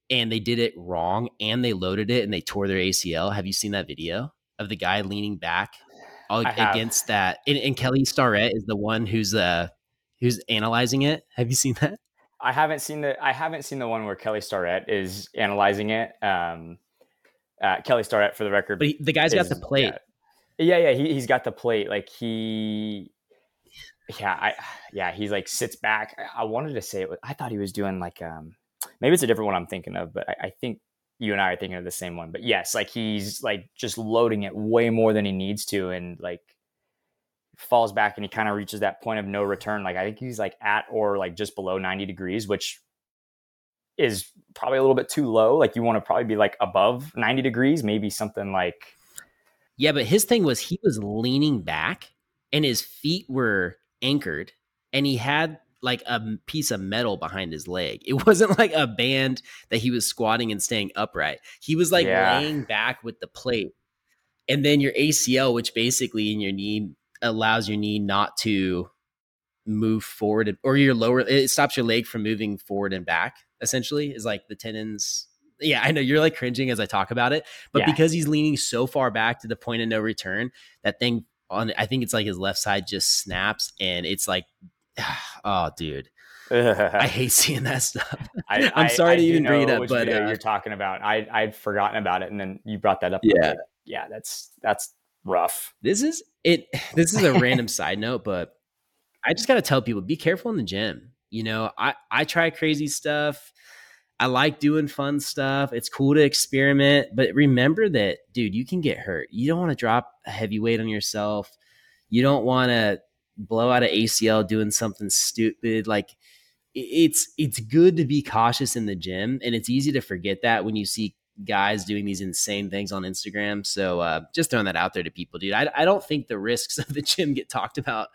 and they did it wrong and they loaded it and they tore their ACL. Have you seen that video of the guy leaning back against that? And, and, Kelly Starrett is the one who's uh who's analyzing it. Have you seen that? I haven't seen the I haven't seen the one where Kelly Starrett is analyzing it. Um, uh, Kelly Starrett for the record. But he, the guy's is, got the plate. Yeah, yeah, yeah he, he's got the plate. Like he, yeah, I, yeah, he's like sits back. I, I wanted to say it. Was, I thought he was doing like, um, maybe it's a different one I'm thinking of, but I, I think you and I are thinking of the same one. But yes, like he's like just loading it way more than he needs to, and like falls back and he kind of reaches that point of no return. Like I think he's like at or like just below 90 degrees, which is probably a little bit too low. Like you want to probably be like above 90 degrees, maybe something like. Yeah, but his thing was he was leaning back and his feet were anchored and he had like a piece of metal behind his leg. It <laughs> wasn't like a band that he was squatting and staying upright. He was like yeah. laying back with the plate. And then your ACL, which basically in your knee allows your knee not to move forward or your lower it stops your leg from moving forward and back essentially is like the tendons yeah, I know you're like cringing as I talk about it, but Yeah. because he's leaning so far back to the point of no return, that thing on I think it's like his left side just snaps and it's like <sighs> oh dude. I <laughs> hate seeing that stuff. I, <laughs> I'm sorry to do even bring it up, but, uh, you're talking about. I I'd forgotten about it, and then you brought that up. Yeah. yeah, that's that's rough. This is it <sighs> this is a <laughs> random side note, but I just gotta tell people be careful in the gym. You know, I, I try crazy stuff. I like doing fun stuff. It's cool to experiment, but remember that, dude, you can get hurt. You don't want to drop a heavy weight on yourself. You don't want to blow out an ACL doing something stupid. Like it's it's good to be cautious in the gym, and it's easy to forget that when you see guys doing these insane things on Instagram. So uh, just throwing that out there to people, dude. I, I don't think the risks <laughs> of the gym get talked about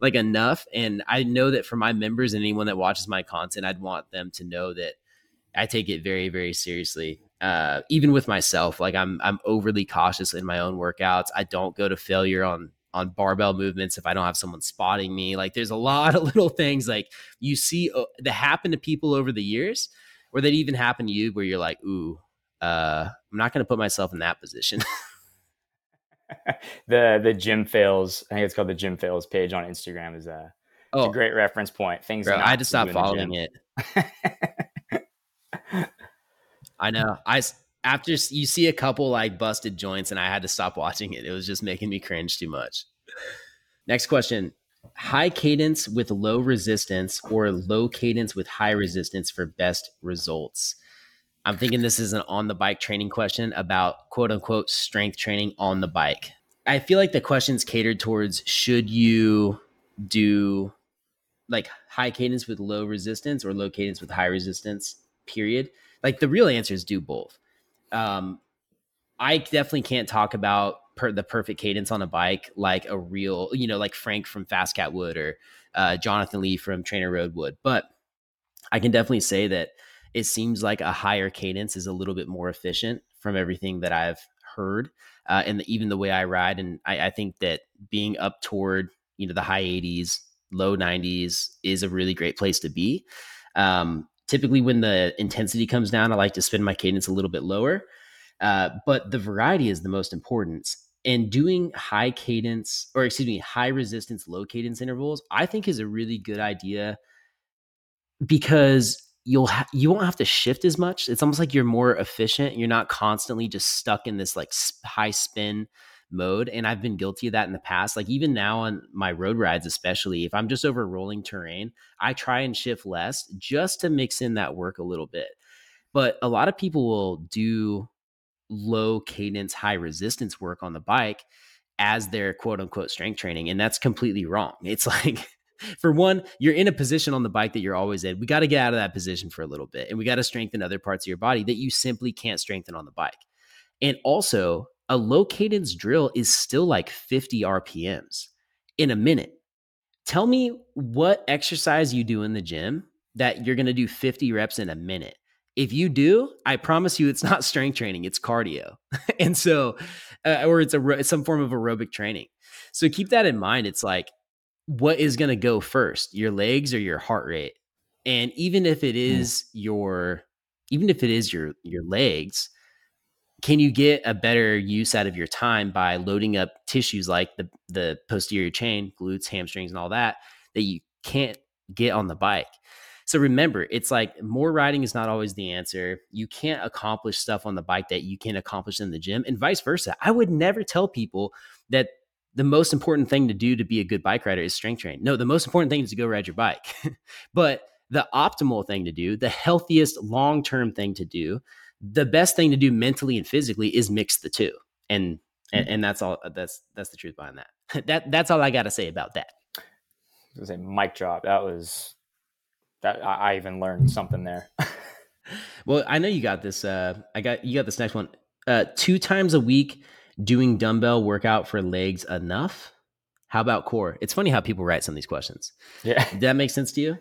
like enough. And I know that for my members and anyone that watches my content, I'd want them to know that I take it very, very seriously. Uh, even with myself, like I'm I'm overly cautious in my own workouts. I don't go to failure on on barbell movements if I don't have someone spotting me. Like there's a lot of <laughs> little things like you see uh, that happen to people over the years, or that even happen to you where you're like, ooh, uh, I'm not going to put myself in that position. <laughs> the the gym fails. I think it's called the gym fails page on Instagram. Is a, oh, a great reference point. Things bro, I had to stop following it. <laughs> I know. I after you see a couple like busted joints, and I had to stop watching it. It was just making me cringe too much. Next question: High cadence with low resistance, or low cadence with high resistance for best results. I'm thinking this is an on the bike training question about quote unquote strength training on the bike. I feel like the question's catered towards should you do like high cadence with low resistance or low cadence with high resistance, period. Like the real answer is do both. Um, I definitely can't talk about per, the perfect cadence on a bike like a real, you know, like Frank from FasCat Wood or uh, Jonathan Lee from TrainerRoad Wood. But I can definitely say that it seems like a higher cadence is a little bit more efficient from everything that I've heard, uh, and the, even the way I ride. And I, I think that being up toward you know the high 80s, low 90s is a really great place to be. Um, typically, when the intensity comes down, I like to spin my cadence a little bit lower. Uh, but the variety is the most important. And doing high cadence, or excuse me, high resistance, low cadence intervals, I think is a really good idea because you'll ha- you won't have to shift as much. It's almost like you're more efficient. You're not constantly just stuck in this like s- high spin mode. And I've been guilty of that in the past. Like even now on my road rides, especially if I'm just over rolling terrain, I try and shift less just to mix in that work a little bit. But a lot of people will do low cadence, high resistance work on the bike as their quote unquote strength training. And that's completely wrong. It's <laughs> like, for one, you're in a position on the bike that you're always in. We got to get out of that position for a little bit and we got to strengthen other parts of your body that you simply can't strengthen on the bike. And also, a low cadence drill is still like 50 RPMs in a minute. Tell me what exercise you do in the gym that you're going to do 50 reps in a minute. If you do, I promise you it's <laughs> not strength training, it's cardio. <laughs> and so, uh, or it's a some form of aerobic training. So keep that in mind. It's like, what is going to go first, your legs or your heart rate? And even if it is your, even if it is your your legs, can you get a better use out of your time by loading up tissues like the the posterior chain, glutes, hamstrings, and all that that you can't get on the bike? So remember, it's like more riding is not always the answer. You can't accomplish stuff on the bike that you can accomplish in the gym, and vice versa. I would never tell people that the most important thing to do to be a good bike rider is strength train. No, the most important thing is to go ride your bike. <laughs> but the optimal thing to do, the healthiest long term thing to do, the best thing to do mentally and physically is mix the two. And and, and that's all that's that's the truth behind that. <laughs> that that's all I got to say about that. I was gonna say mic drop. That was that I, I even learned something there. <laughs> Well, I know you got this. Uh, I got you got this next one. Uh, two times a week doing dumbbell workout for legs enough? How about core? It's funny how people write some of these questions. yeah. Did that make sense to you?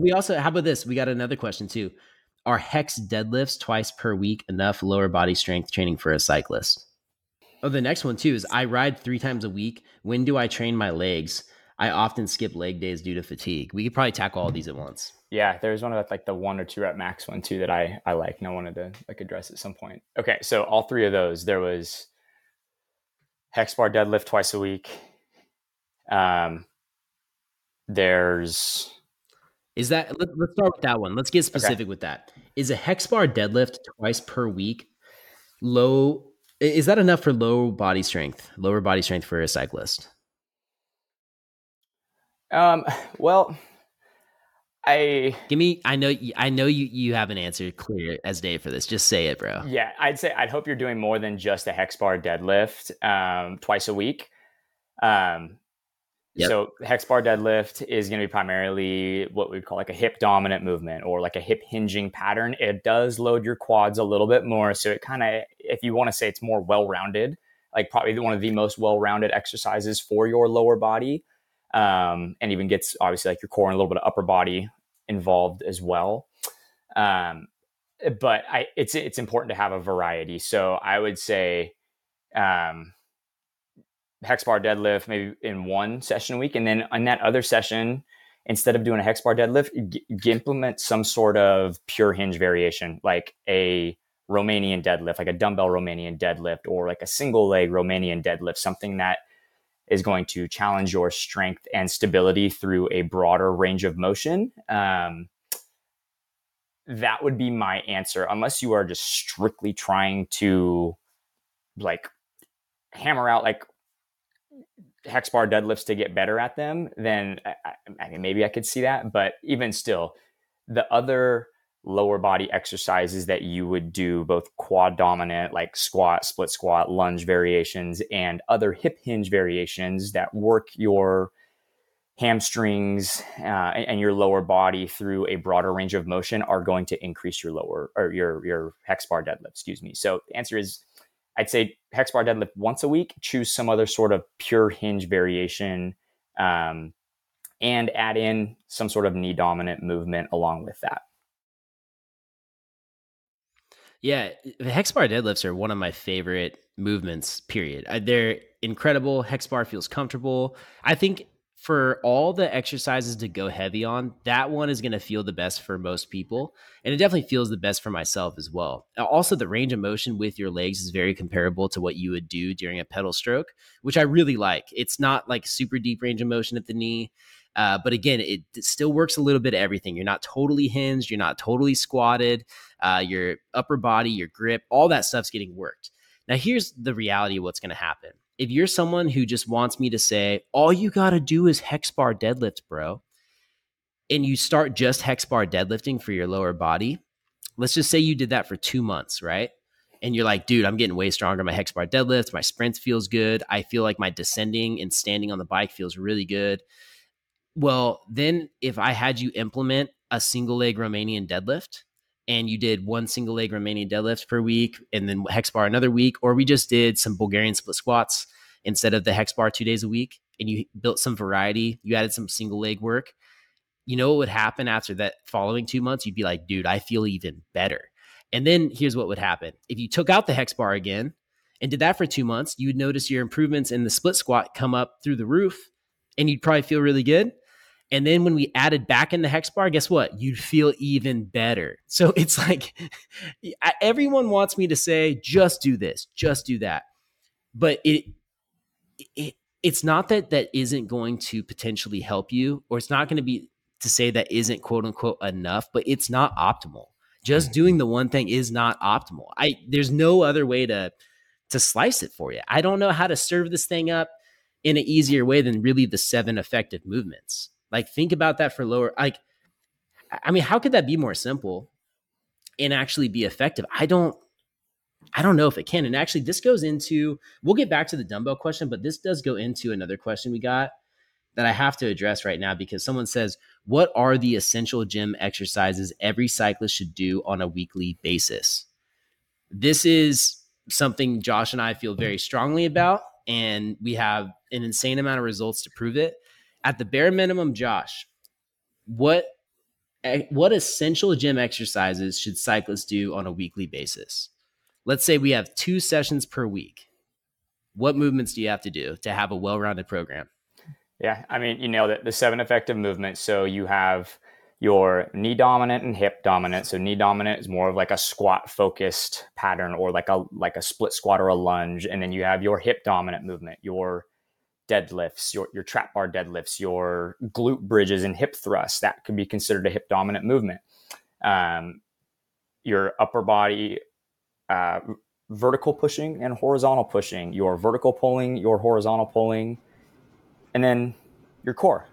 We also, how about this? We got another question too. Are hex deadlifts twice per week enough lower body strength training for a cyclist? Oh, the next one too is I ride three times a week. When do I train my legs? I often skip leg days due to fatigue. We could probably tackle all these at once. Yeah, there's one of like the one or two rep max one too that I I like and I wanted to like address at some point. Okay, so all three of those there was hex bar deadlift twice a week. Um, there's is that let, us start with that one. Let's get specific okay. with that. Is a hex bar deadlift twice per week low? Is that enough for low body strength, lower body strength for a cyclist? Um, well, I give me. I know. I know you. You have an answer clear as day for this. Just say it, bro. Yeah, I'd say I'd hope you're doing more than just a hex bar deadlift um, twice a week. Um, Yep. So hex bar deadlift is going to be primarily what we call like a hip dominant movement or like a hip hinging pattern. It does load your quads a little bit more. So it kind of, if you want to say it's more well rounded, like probably one of the most well rounded exercises for your lower body. Um, and even gets obviously like your core and a little bit of upper body involved as well. Um, but I, it's it's important to have a variety. So I would say, um, hex bar deadlift maybe in one session a week, and then on that other session, instead of doing a hex bar deadlift, g- implement some sort of pure hinge variation, like a Romanian deadlift, like a dumbbell Romanian deadlift, or like a single leg Romanian deadlift, something that is going to challenge your strength and stability through a broader range of motion. Um, that would be my answer, unless you are just strictly trying to like hammer out like hex bar deadlifts to get better at them, then I, I mean, maybe I could see that. But even still, the other lower body exercises that you would do, both quad dominant, like squat, split squat, lunge variations, and other hip hinge variations that work your hamstrings uh, and your lower body through a broader range of motion are going to increase your lower or your your hex bar deadlift. Excuse me. So the answer is I'd say hex bar deadlift once a week, choose some other sort of pure hinge variation, um, and add in some sort of knee dominant movement along with that. Yeah, the hex bar deadlifts are one of my favorite movements, period. They're incredible. Hex bar feels comfortable. I think for all the exercises to go heavy on, that one is going to feel the best for most people. And it definitely feels the best for myself as well. Also, the range of motion with your legs is very comparable to what you would do during a pedal stroke, which I really like. It's not like super deep range of motion at the knee. Uh, but again, it, still works a little bit of everything. You're not totally hinged, you're not totally squatted, uh, your upper body, your grip, all that stuff's getting worked. Now, here's the reality of what's going to happen if you're someone who just wants me to say, all you got to do is hex bar deadlift, bro, and you start just hex bar deadlifting for your lower body, let's just say you did that for two months, right? And you're like, dude, I'm getting way stronger. My hex bar deadlift, my sprint feels good. I feel like my descending and standing on the bike feels really good. Well, then if I had you implement a single leg Romanian deadlift, and you did one single leg Romanian deadlift per week and then hex bar another week, or we just did some Bulgarian split squats instead of the hex bar two days a week and you built some variety, you added some single leg work, you know what would happen after that following two months? You'd be like, dude, I feel even better. And then here's what would happen if you took out the hex bar again and did that for two months, you would notice your improvements in the split squat come up through the roof and you'd probably feel really good. And then when we added back in the hex bar, guess what? You'd feel even better. <laughs> So it's like everyone wants me to say, just do this, just do that. But it, it it's not that that isn't going to potentially help you, or it's not going to be to say that isn't quote unquote enough, but it's not optimal. Just mm-hmm. doing the one thing is not optimal. I there's no other way to to slice it for you. I don't know how to serve this thing up in an easier way than really the seven effective movements. Like think about that for lower like I mean, how could that be more simple and actually be effective? I don't I don't know if it can. And actually this goes into we'll get back to the dumbbell question, but this does go into another question we got that I have to address right now because someone says, "What are the essential gym exercises every cyclist should do on a weekly basis?" This is something Josh and I feel very strongly about and we have an insane amount of results to prove it at the bare minimum, Josh, what eh, what essential gym exercises should cyclists do on a weekly basis? Let's say we have two sessions per week. What movements do you have to do to have a well-rounded program? Yeah, I mean, you nailed it. The seven effective movements. So you have your knee dominant and hip dominant. So knee dominant is more of like a squat focused pattern or like a like a split squat or a lunge. And then you have your hip dominant movement, your deadlifts, your, your trap bar deadlifts, your glute bridges and hip thrusts. That could be considered a hip dominant movement. Um, your upper body uh, vertical pushing and horizontal pushing, your vertical pulling, your horizontal pulling, and then your core.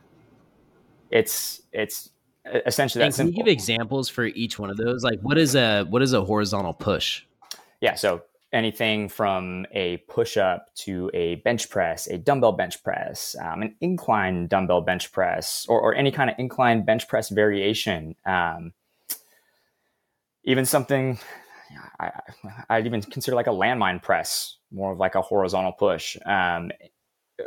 It's it's essentially that and can simple. you give examples for each one of those? Like what is a what is a horizontal push? Yeah, so anything from a push up to a bench press, a dumbbell bench press, um, an incline dumbbell bench press, or, or, any kind of incline bench press variation. Um, even something I, I'd even consider like a landmine press, more of like a horizontal push, um,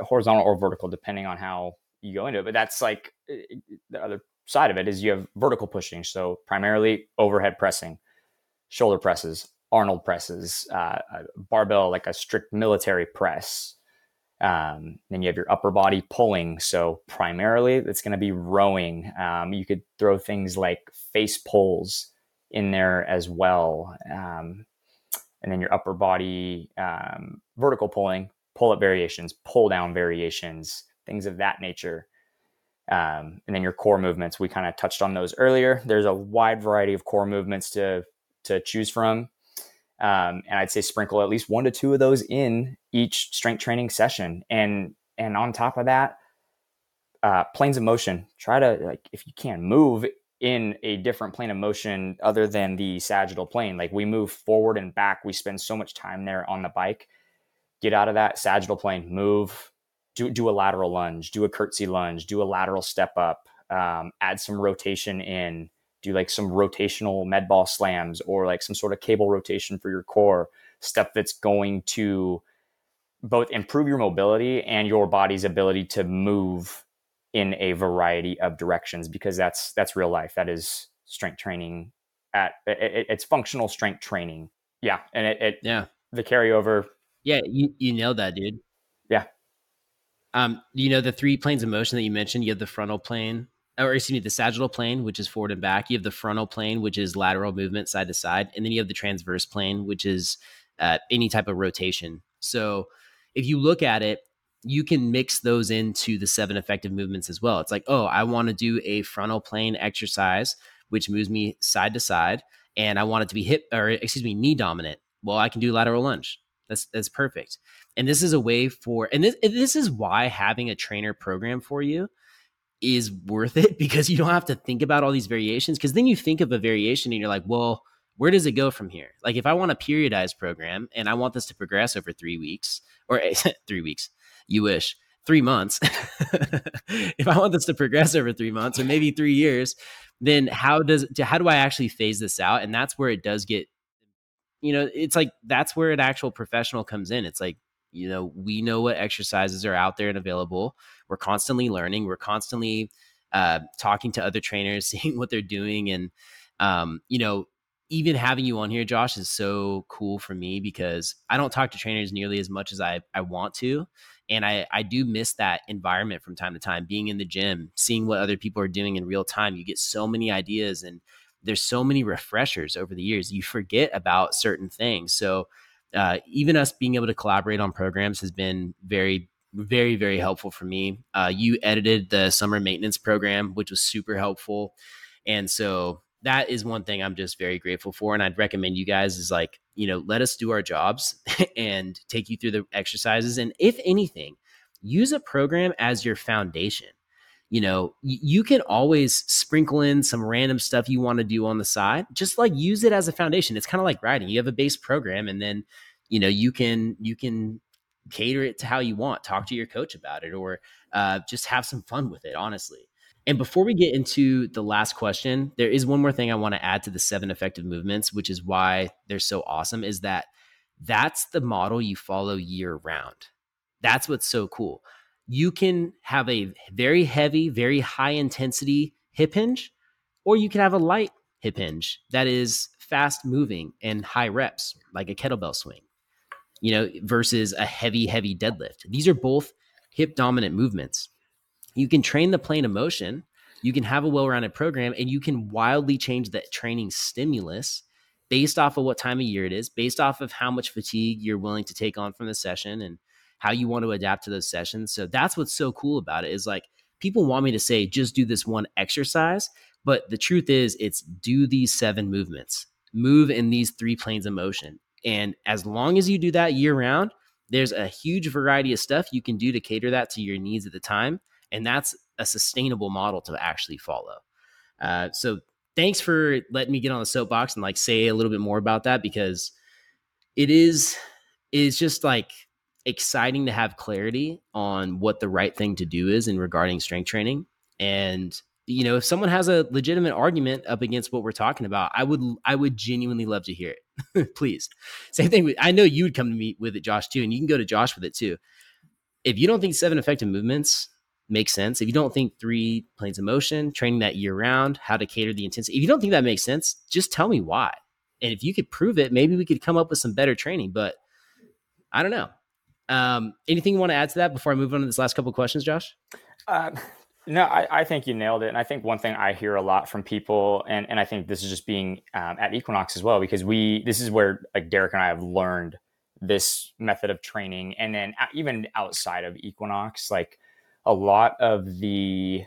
horizontal or vertical, depending on how you go into it. But that's like the other side of it is you have vertical pushing. So primarily overhead pressing, shoulder presses, Arnold presses, uh, barbell, like a strict military press. Um, then you have your upper body pulling. So primarily it's going to be rowing. Um, you could throw things like face pulls in there as well. Um, and then your upper body um, vertical pulling, pull up variations, pull down variations, things of that nature. Um, and then your core movements, we kind of touched on those earlier. There's a wide variety of core movements to to choose from. Um, and I'd say sprinkle at least one to two of those in each strength training session. And and on top of that, uh, planes of motion. Try to like if you can move in a different plane of motion other than the sagittal plane. Like we move forward and back. We spend so much time there on the bike. Get out of that sagittal plane. Move. Do do a lateral lunge. Do a curtsy lunge. Do a lateral step up. Um, add some rotation in do like some rotational med ball slams or like some sort of cable rotation for your core, stuff that's going to both improve your mobility and your body's ability to move in a variety of directions because that's that's real life. That is strength training at it, it's functional strength training. Yeah, and it, it yeah the carryover. Yeah, you you nailed that, dude. Yeah. Um, you know the three planes of motion that you mentioned. You have the frontal plane, or excuse me, the sagittal plane, which is forward and back. You have the frontal plane, which is lateral movement side to side, and then you have the transverse plane, which is uh, any type of rotation. So if you look at it, you can mix those into the seven effective movements as well. It's like, oh, I want to do a frontal plane exercise, which moves me side to side, and I want it to be hip or excuse me, knee dominant. Well, I can do lateral lunge. That's that's perfect. And this is a way for, and this this is why having a trainer program for you is worth it <laughs> because you don't have to think about all these variations. Because then you think of a variation and you're like, well, where does it go from here? Like if I want a periodized program and I want this to progress over three weeks or <laughs> three weeks, you wish three months. <laughs> if I want this to progress over three months or maybe three years, then how does how do I actually phase this out? And that's where it does get, you know, it's like that's where an actual professional comes in. It's like you know we know what exercises are out there and available we're constantly learning we're constantly uh, talking to other trainers <laughs> seeing what they're doing and um, you know even having you on here josh is so cool for me because i don't talk to trainers nearly as much as i, I want to and I, I do miss that environment from time to time being in the gym seeing what other people are doing in real time you get so many ideas and there's so many refreshers over the years you forget about certain things so uh, even us being able to collaborate on programs has been very very very helpful for me. Uh, you edited the summer maintenance program which was super helpful. And so that is one thing i'm just very grateful for. And i'd recommend you guys is like you know let us do our jobs <laughs> and take you through the exercises. And if anything use a program as your foundation. You know you can always sprinkle in some random stuff you want to do on the side. Just like use it as a foundation. It's kind of like writing. You have a base program and then you know you can you can cater it to how you want talk to your coach about it or uh, just have some fun with it honestly. And before we get into the last question there is one more thing i want to add to the seven effective movements which is why they're so awesome is that that's the model you follow year round. That's what's so cool. You can have a very heavy, very high intensity hip hinge, or you can have a light hip hinge that is fast moving and high reps, like a kettlebell swing, you know, versus a heavy, heavy deadlift. These are both hip dominant movements. You can train the plane of motion you can have a well-rounded program and you can wildly change the training stimulus based off of what time of year it is, based off of how much fatigue you're willing to take on from the session and how you want to adapt to those sessions. So that's what's so cool about it is like people want me to say just do this one exercise, but the truth is it's do these seven movements. Move in these three planes of motion. And as long as you do that year round, there's a huge variety of stuff you can do to cater that to your needs at the time. And that's a sustainable model to actually follow. Uh, so thanks for letting me get on the soapbox and like say a little bit more about that because it is is just like exciting to have clarity on what the right thing to do is in regarding strength training. And you know, if someone has a legitimate argument up against what we're talking about, I would I would genuinely love to hear it. <laughs> Please. Same thing with, I know you would come to me with it, Josh, too, and you can go to Josh with it too. If you don't think seven effective movements make sense, if you don't think three planes of motion, training that year round, how to cater the intensity, if you don't think that makes sense, just tell me why. And if you could prove it, maybe we could come up with some better training. But I don't know. Um, anything you want to add to that before I move on to this last couple questions, Josh? Uh, no, I, I, think you nailed it. And I think one thing I hear a lot from people, and, and I think this is just being um, at Equinox as well, because we, this is where like Derek and I have learned this method of training. And then even outside of Equinox, like a lot of the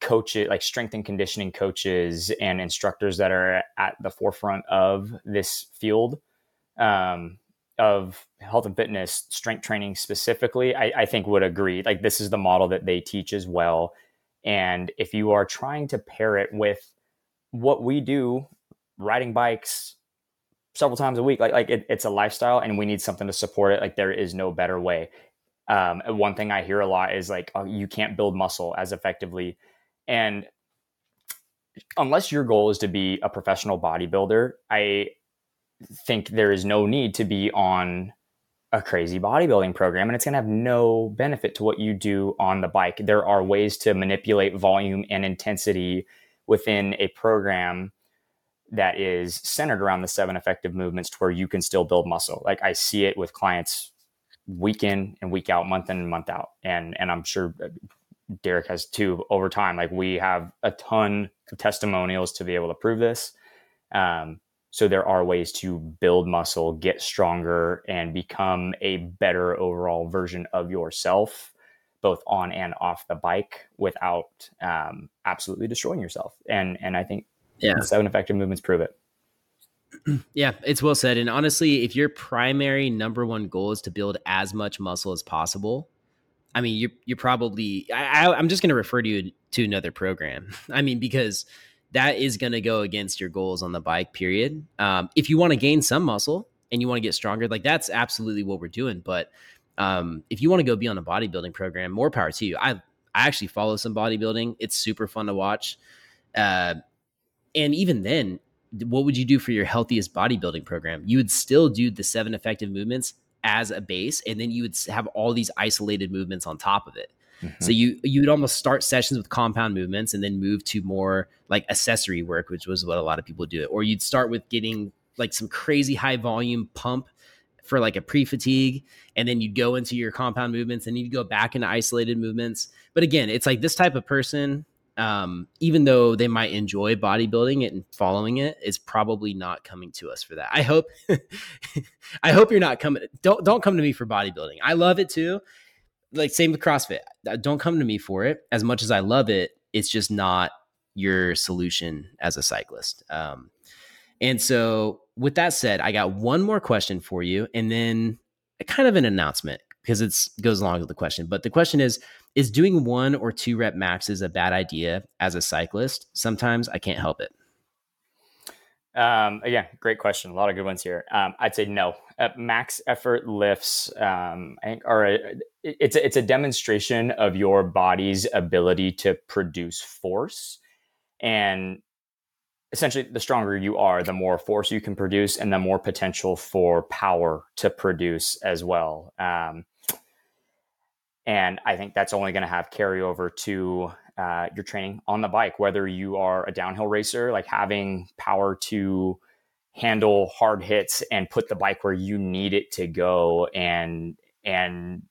coaches, like strength and conditioning coaches and instructors that are at the forefront of this field, um, of health and fitness, strength training specifically, I, I think would agree. Like this is the model that they teach as well. And if you are trying to pair it with what we do, riding bikes several times a week, like like it, it's a lifestyle, and we need something to support it. Like there is no better way. Um, one thing I hear a lot is like, oh, you can't build muscle as effectively, and unless your goal is to be a professional bodybuilder, I think there is no need to be on a crazy bodybuilding program and it's going to have no benefit to what you do on the bike. There are ways to manipulate volume and intensity within a program that is centered around the seven effective movements to where you can still build muscle. Like I see it with clients week in and week out, month in and month out. And and I'm sure Derek has too over time. Like we have a ton of testimonials to be able to prove this. Um, so there are ways to build muscle, get stronger, and become a better overall version of yourself, both on and off the bike, without um, absolutely destroying yourself. And and I think yeah, seven effective movements prove it. <clears throat> Yeah, it's well said. And honestly, if your primary number one goal is to build as much muscle as possible, I mean, you're you're probably I, I, I'm just going to refer to you to another program. <laughs> I mean, because that is going to go against your goals on the bike period. Um, if you want to gain some muscle and you want to get stronger like that's absolutely what we're doing but um, if you want to go be on a bodybuilding program more power to you. I i actually follow some bodybuilding. It's super fun to watch. Uh, and even then what would you do for your healthiest bodybuilding program? You would still do the seven effective movements as a base and then you would have all these isolated movements on top of it Mm-hmm. So you you would almost start sessions with compound movements and then move to more like accessory work, which was what a lot of people do. It. Or you'd start with getting like some crazy high volume pump for like a pre-fatigue and then you'd go into your compound movements and you'd go back into isolated movements but again it's like this type of person um, even though they might enjoy bodybuilding and following it is probably not coming to us for that i hope <laughs> i hope you're not coming don't don't come to me for bodybuilding i love it too like same with CrossFit. Uh, don't come to me for it. As much as I love it, it's just not your solution as a cyclist. Um, and so, with that said, I got one more question for you, and then kind of an announcement because it goes along with the question. But the question is: Is doing one or two rep maxes a bad idea as a cyclist? Sometimes I can't help it. Um, again, great question. A lot of good ones here. Um, I'd say no. Uh, max effort lifts, um, I think, are a, it's a, it's a demonstration of your body's ability to produce force, and essentially, the stronger you are, the more force you can produce, and the more potential for power to produce as well. Um, and I think that's only going to have carryover to uh, your training on the bike, whether you are a downhill racer, like having power to handle hard hits and put the bike where you need it to go and and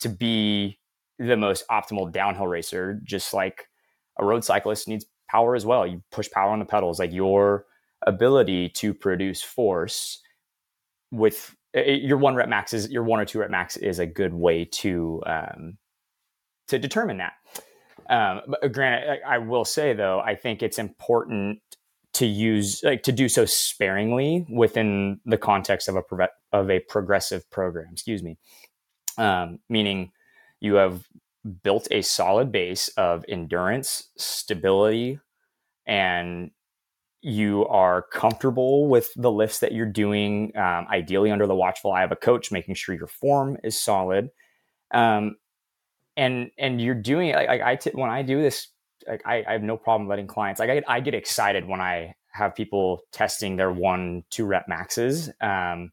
to be the most optimal downhill racer just like a road cyclist needs power as well. You push power on the pedals, like your ability to produce force with eh, eh, your one rep max is your one or two rep max is a good way to um, to determine that. Um, but granted, I, will say though, I think it's important to use like to do so sparingly within the context of a of a progressive program. Excuse me, um, meaning you have built a solid base of endurance, stability, and you are comfortable with the lifts that you're doing, um, ideally under the watchful eye of a coach, making sure your form is solid. Um, and and you're doing it like, I t- when I do this, like I, I have no problem letting clients like I, I get excited when I have people testing their one two rep maxes. Um,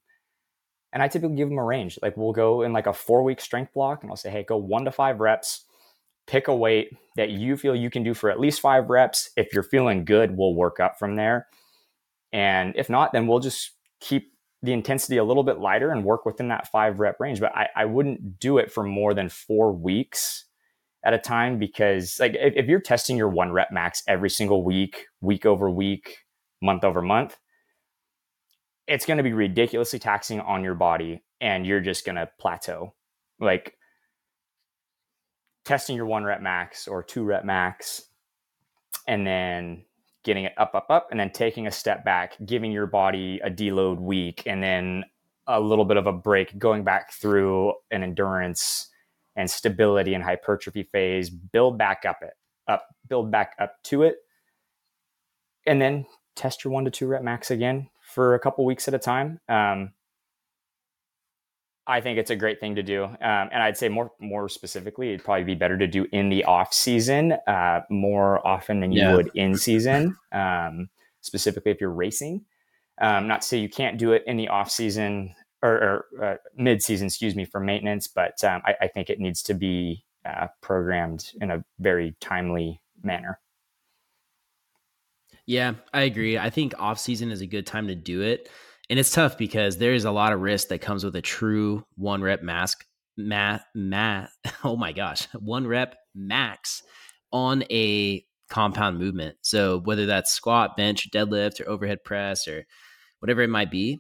and I typically give them a range. Like we'll go in like a four week strength block, and I'll say, hey, go one to five reps pick a weight that you feel you can do for at least five reps. If you're feeling good, we'll work up from there. And if not, then we'll just keep the intensity a little bit lighter and work within that five rep range. But I, I wouldn't do it for more than four weeks at a time because, like, if, if you're testing your one rep max every single week, week over week, month over month, it's going to be ridiculously taxing on your body and you're just going to plateau. Like, testing your one rep max or two rep max and then getting it up, up, up, and then taking a step back, giving your body a deload week, and then a little bit of a break, going back through an endurance and stability and hypertrophy phase, build back up it, up, build back up to it, and then test your one to two rep max again for a couple weeks at a time. Um, I think it's a great thing to do, um, and I'd say more more specifically, it'd probably be better to do in the off season uh, more often than you yeah. would in season. Um, specifically, if you're racing, um, not to say you can't do it in the off season or, or uh, mid season, excuse me, for maintenance, but um, I, I, think it needs to be uh, programmed in a very timely manner. Yeah, I agree. I think off season is a good time to do it and it's tough because there is a lot of risk that comes with a true one rep mask math math <laughs> oh my gosh one rep max on a compound movement. So whether that's squat bench deadlift or overhead press or whatever it might be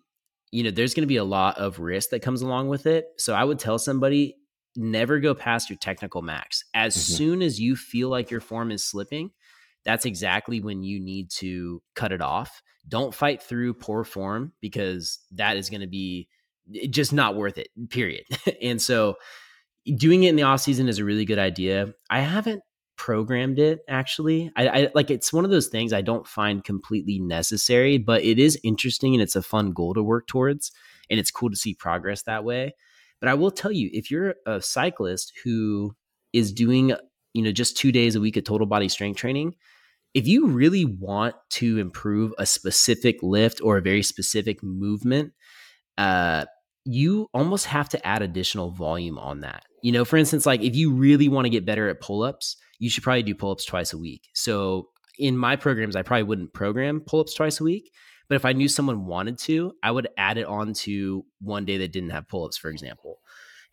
you know there's going to be a lot of risk that comes along with it. So i would tell somebody never go past your technical max. As mm-hmm. soon as you feel like your form is slipping that's exactly when you need to cut it off don't fight through poor form because that is going to be eh, just not worth it period. <laughs> And so doing it in the off season is a really good idea. I haven't programmed it actually. I, I, like it's one of those things i don't find completely necessary but it is interesting and it's a fun goal to work towards and it's cool to see progress that way. But i will tell you if you're a cyclist who is doing you know just two days a week of total body strength training if you really want to improve a specific lift or a very specific movement, uh, you almost have to add additional volume on that. You know, for instance, like if you really want to get better at pull ups, you should probably do pull ups twice a week. So in my programs, I probably wouldn't program pull ups twice a week. But if I knew someone wanted to, I would add it on to one day that didn't have pull ups, for example.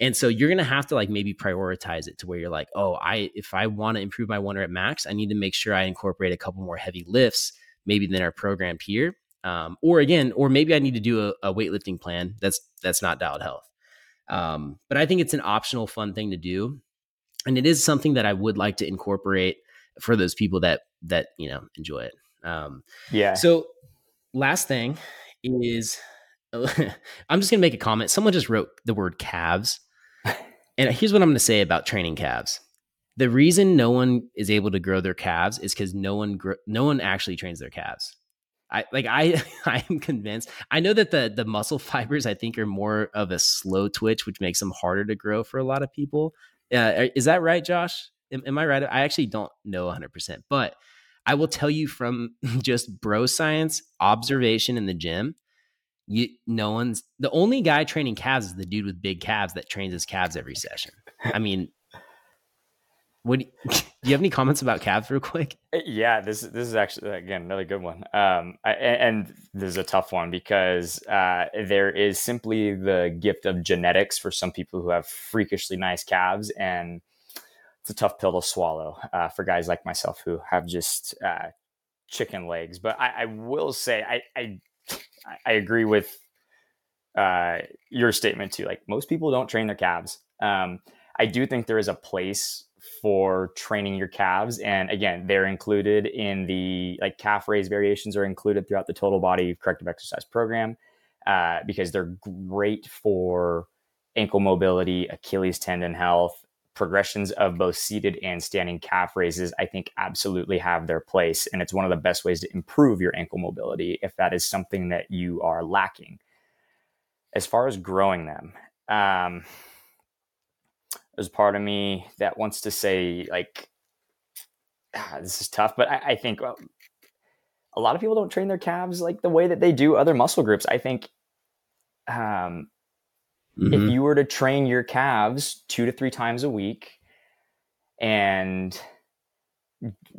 And so you're going to have to like maybe prioritize it to where you're like, oh, I if I want to improve my one rep max, I need to make sure I incorporate a couple more heavy lifts, maybe than are programmed here. Um, or again, or maybe I need to do a, a weightlifting plan. That's that's not dialed health. Um, but I think it's an optional, fun thing to do, and it is something that I would like to incorporate for those people that that you know enjoy it. Um, yeah. So last thing is <laughs> I'm just gonna make a comment. Someone just wrote the word calves and here's what I'm going to say about training calves. The reason no one is able to grow their calves is because no one gr- no one actually trains their calves. I like I <laughs> I am convinced. I know that the the muscle fibers I think are more of a slow twitch, which makes them harder to grow for a lot of people. Uh, is that right, Josh? Am, am I right? I actually don't know 100, percent but I will tell you from <laughs> just bro science observation in the gym you no one's the only guy training calves is the dude with big calves that trains his calves every session. I mean, what do you, <laughs> have any comments about calves real quick? Uh, yeah, this this is actually again another good one. Um, I, and this is a tough one because uh, there is simply the gift of genetics for some people who have freakishly nice calves, and it's a tough pill to swallow uh, for guys like myself who have just uh, chicken legs. But I, I will say I, I, I agree with uh, your statement too. Like most people don't train their calves. Um, I do think there is a place for training your calves, and again, they're included in the like calf raise variations are included throughout the total body corrective exercise program uh, because they're great for ankle mobility, Achilles tendon health, progressions of both seated and standing calf raises, I think absolutely have their place. And it's one of the best ways to improve your ankle mobility if that is something that you are lacking. As far as growing them, um, there's part of me that wants to say, like, ah, this is tough, but I, I think well, a lot of people don't train their calves like the way that they do other muscle groups. I think um, Mm-hmm. If you were to train your calves two to three times a week and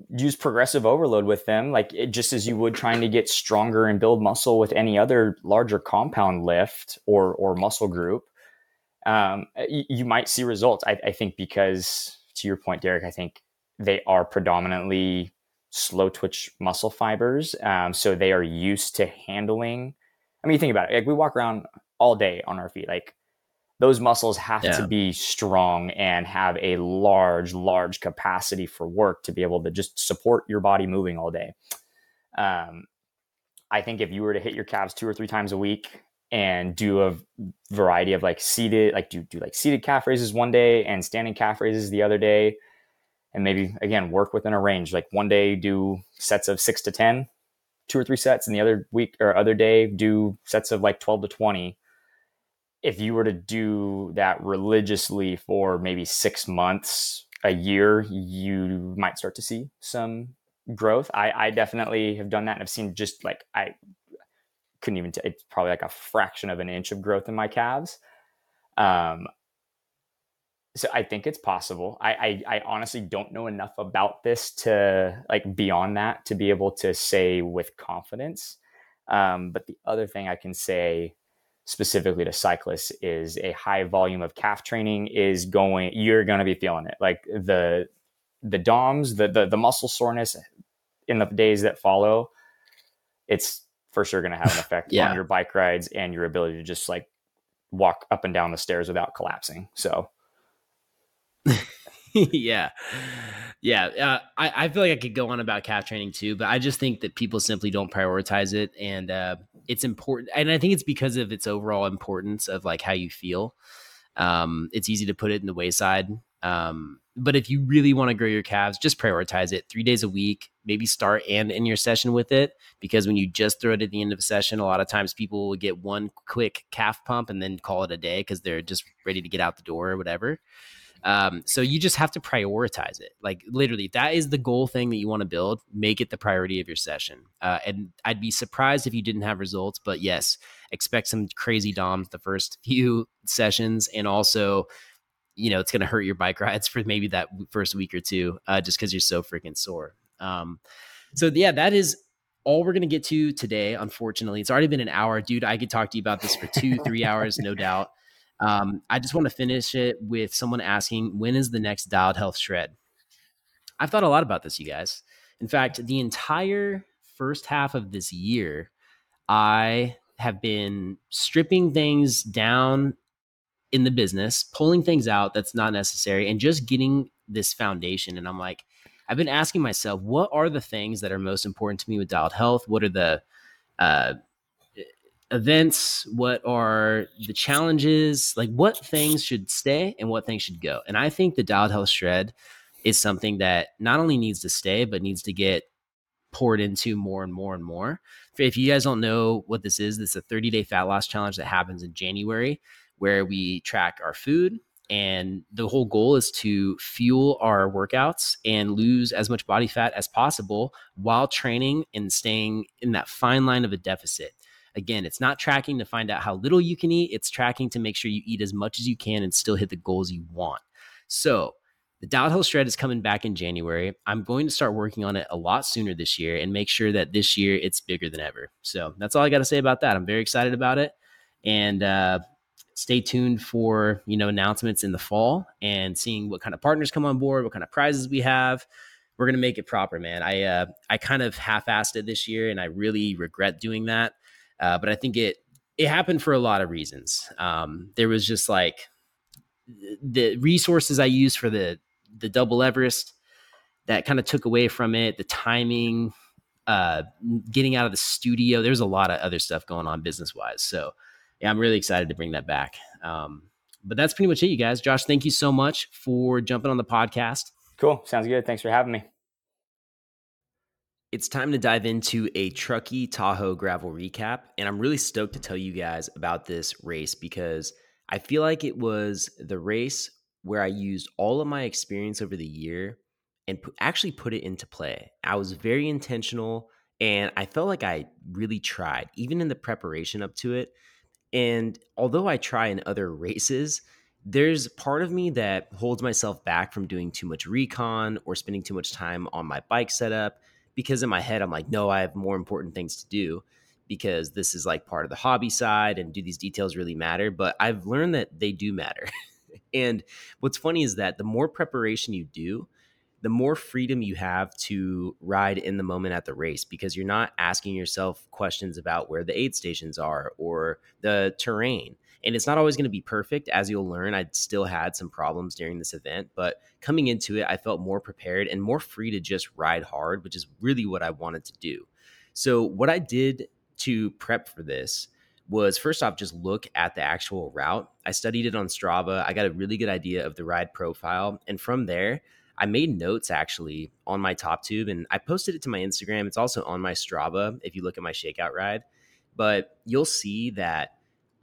use progressive overload with them, like it, just as you would trying to get stronger and build muscle with any other larger compound lift or or muscle group, um, you, you, might see results. I, I think because to your point, Derek, I think they are predominantly slow twitch muscle fibers, um, so they are used to handling. I mean, you think about it. Like we walk around all day on our feet, like those muscles have yeah. to be strong and have a large, large capacity for work to be able to just support your body moving all day. Um, I think if you were to hit your calves two or three times a week and do a variety of like seated, like do, do like seated calf raises one day and standing calf raises the other day, and maybe again work within a range. Like one day do sets of six to ten, two or three sets, and the other week or other day do sets of like twelve to twenty if you were to do that religiously for maybe six months, a year, you might start to see some growth. I, I definitely have done that and I've seen just like I couldn't even. T- it's probably like a fraction of an inch of growth in my calves. Um, so I think it's possible. I, I, I honestly don't know enough about this to like beyond that to be able to say with confidence. Um, but the other thing I can say specifically to cyclists is a high volume of calf training is going you're going to be feeling it like the the doms the, the the muscle soreness in the days that follow it's for sure going to have an <laughs> effect yeah. on your bike rides and your ability to just like walk up and down the stairs without collapsing so <laughs> <laughs> yeah. Yeah uh, I, I feel like i could go on about calf training too but i just think that people simply don't prioritize it and uh, it's important and i think it's because of its overall importance of like how you feel. Um, it's easy to put it in the wayside um, but if you really want to grow your calves just prioritize it three days a week maybe start and end your session with it because when you just throw it at the end of a session a lot of times people will get one quick calf pump and then call it a day because they're just ready to get out the door or whatever um, so you just have to prioritize it. Like literally, that is the goal thing that you want to build. Make it the priority of your session. Uh, and I'd be surprised if you didn't have results. But yes, expect some crazy DOMs the first <laughs> few sessions, and also, you know, it's going to hurt your bike rides for maybe that first week or two, uh, just because you're so freaking sore. Um, so yeah, that is all we're going to get to today. Unfortunately, it's already been an hour, dude. I could talk to you about this for two, three <laughs> hours, no doubt. Um, I just want to finish it with someone asking, when is the next Dialed Health Shred? I've thought a lot about this, you guys. In fact, the entire first half of this year, I have been stripping things down in the business, pulling things out that's not necessary, and just getting this foundation. And I'm like, I've been asking myself, what are the things that are most important to me with Dialed Health? What are the uh, events? What are the challenges? Like what things should stay and what things should go? And i think the dialed health shred is something that not only needs to stay but needs to get poured into more and more and more. If you guys don't know what this is this is a 30 day fat loss challenge that happens in january where we track our food. And the whole goal is to fuel our workouts and lose as much body fat as possible while training and staying in that fine line of a deficit Again, it's not tracking to find out how little you can eat, it's tracking to make sure you eat as much as you can and still hit the goals you want. So, the Health Shred is coming back in January. I'm going to start working on it a lot sooner this year and make sure that this year it's bigger than ever. So that's all I got to say about that. I'm very excited about it. And uh, stay tuned for you know announcements in the fall and seeing what kind of partners come on board, what kind of prizes we have. We're gonna make it proper, man. I uh, I kind of half-assed it this year, and I really regret doing that. Uh, but I think it it happened for a lot of reasons. Um, there was just like the resources I used for the the double Everest that kind of took away from it. The timing, uh, getting out of the studio. There's a lot of other stuff going on business wise. So yeah, I'm really excited to bring that back. Um, but that's pretty much it, you guys. Josh, thank you so much for jumping on the podcast. Cool. Sounds good. Thanks for having me. It's time to dive into a Truckee Tahoe gravel recap. And I'm really stoked to tell you guys about this race because I feel like it was the race where I used all of my experience over the year and actually put it into play. I was very intentional and I felt like I really tried, even in the preparation up to it. And although I try in other <laughs> races, there's part of me that holds myself back from doing too much recon or spending too much time on my bike setup because in my head, I'm like, no, I have more important things to do because this is like part of the hobby side and do these details really matter? But I've learned that they do matter. <laughs> and what's funny is that the more preparation you do, the more freedom you have to ride in the moment at the race because you're not asking yourself questions about where the aid stations are or the terrain. And it's not always going to be perfect. As you'll learn, I still had some problems during this event, but coming into it, I felt more prepared and more free to just ride hard, which is really what I wanted to do. So, what I did to prep for this was first off just look at the actual route. I studied it on Strava. I got a really good idea of the ride profile. And from there, I made notes actually on my top tube and I posted it to my Instagram. It's also on my Strava if you look at my shakeout ride. But you'll see that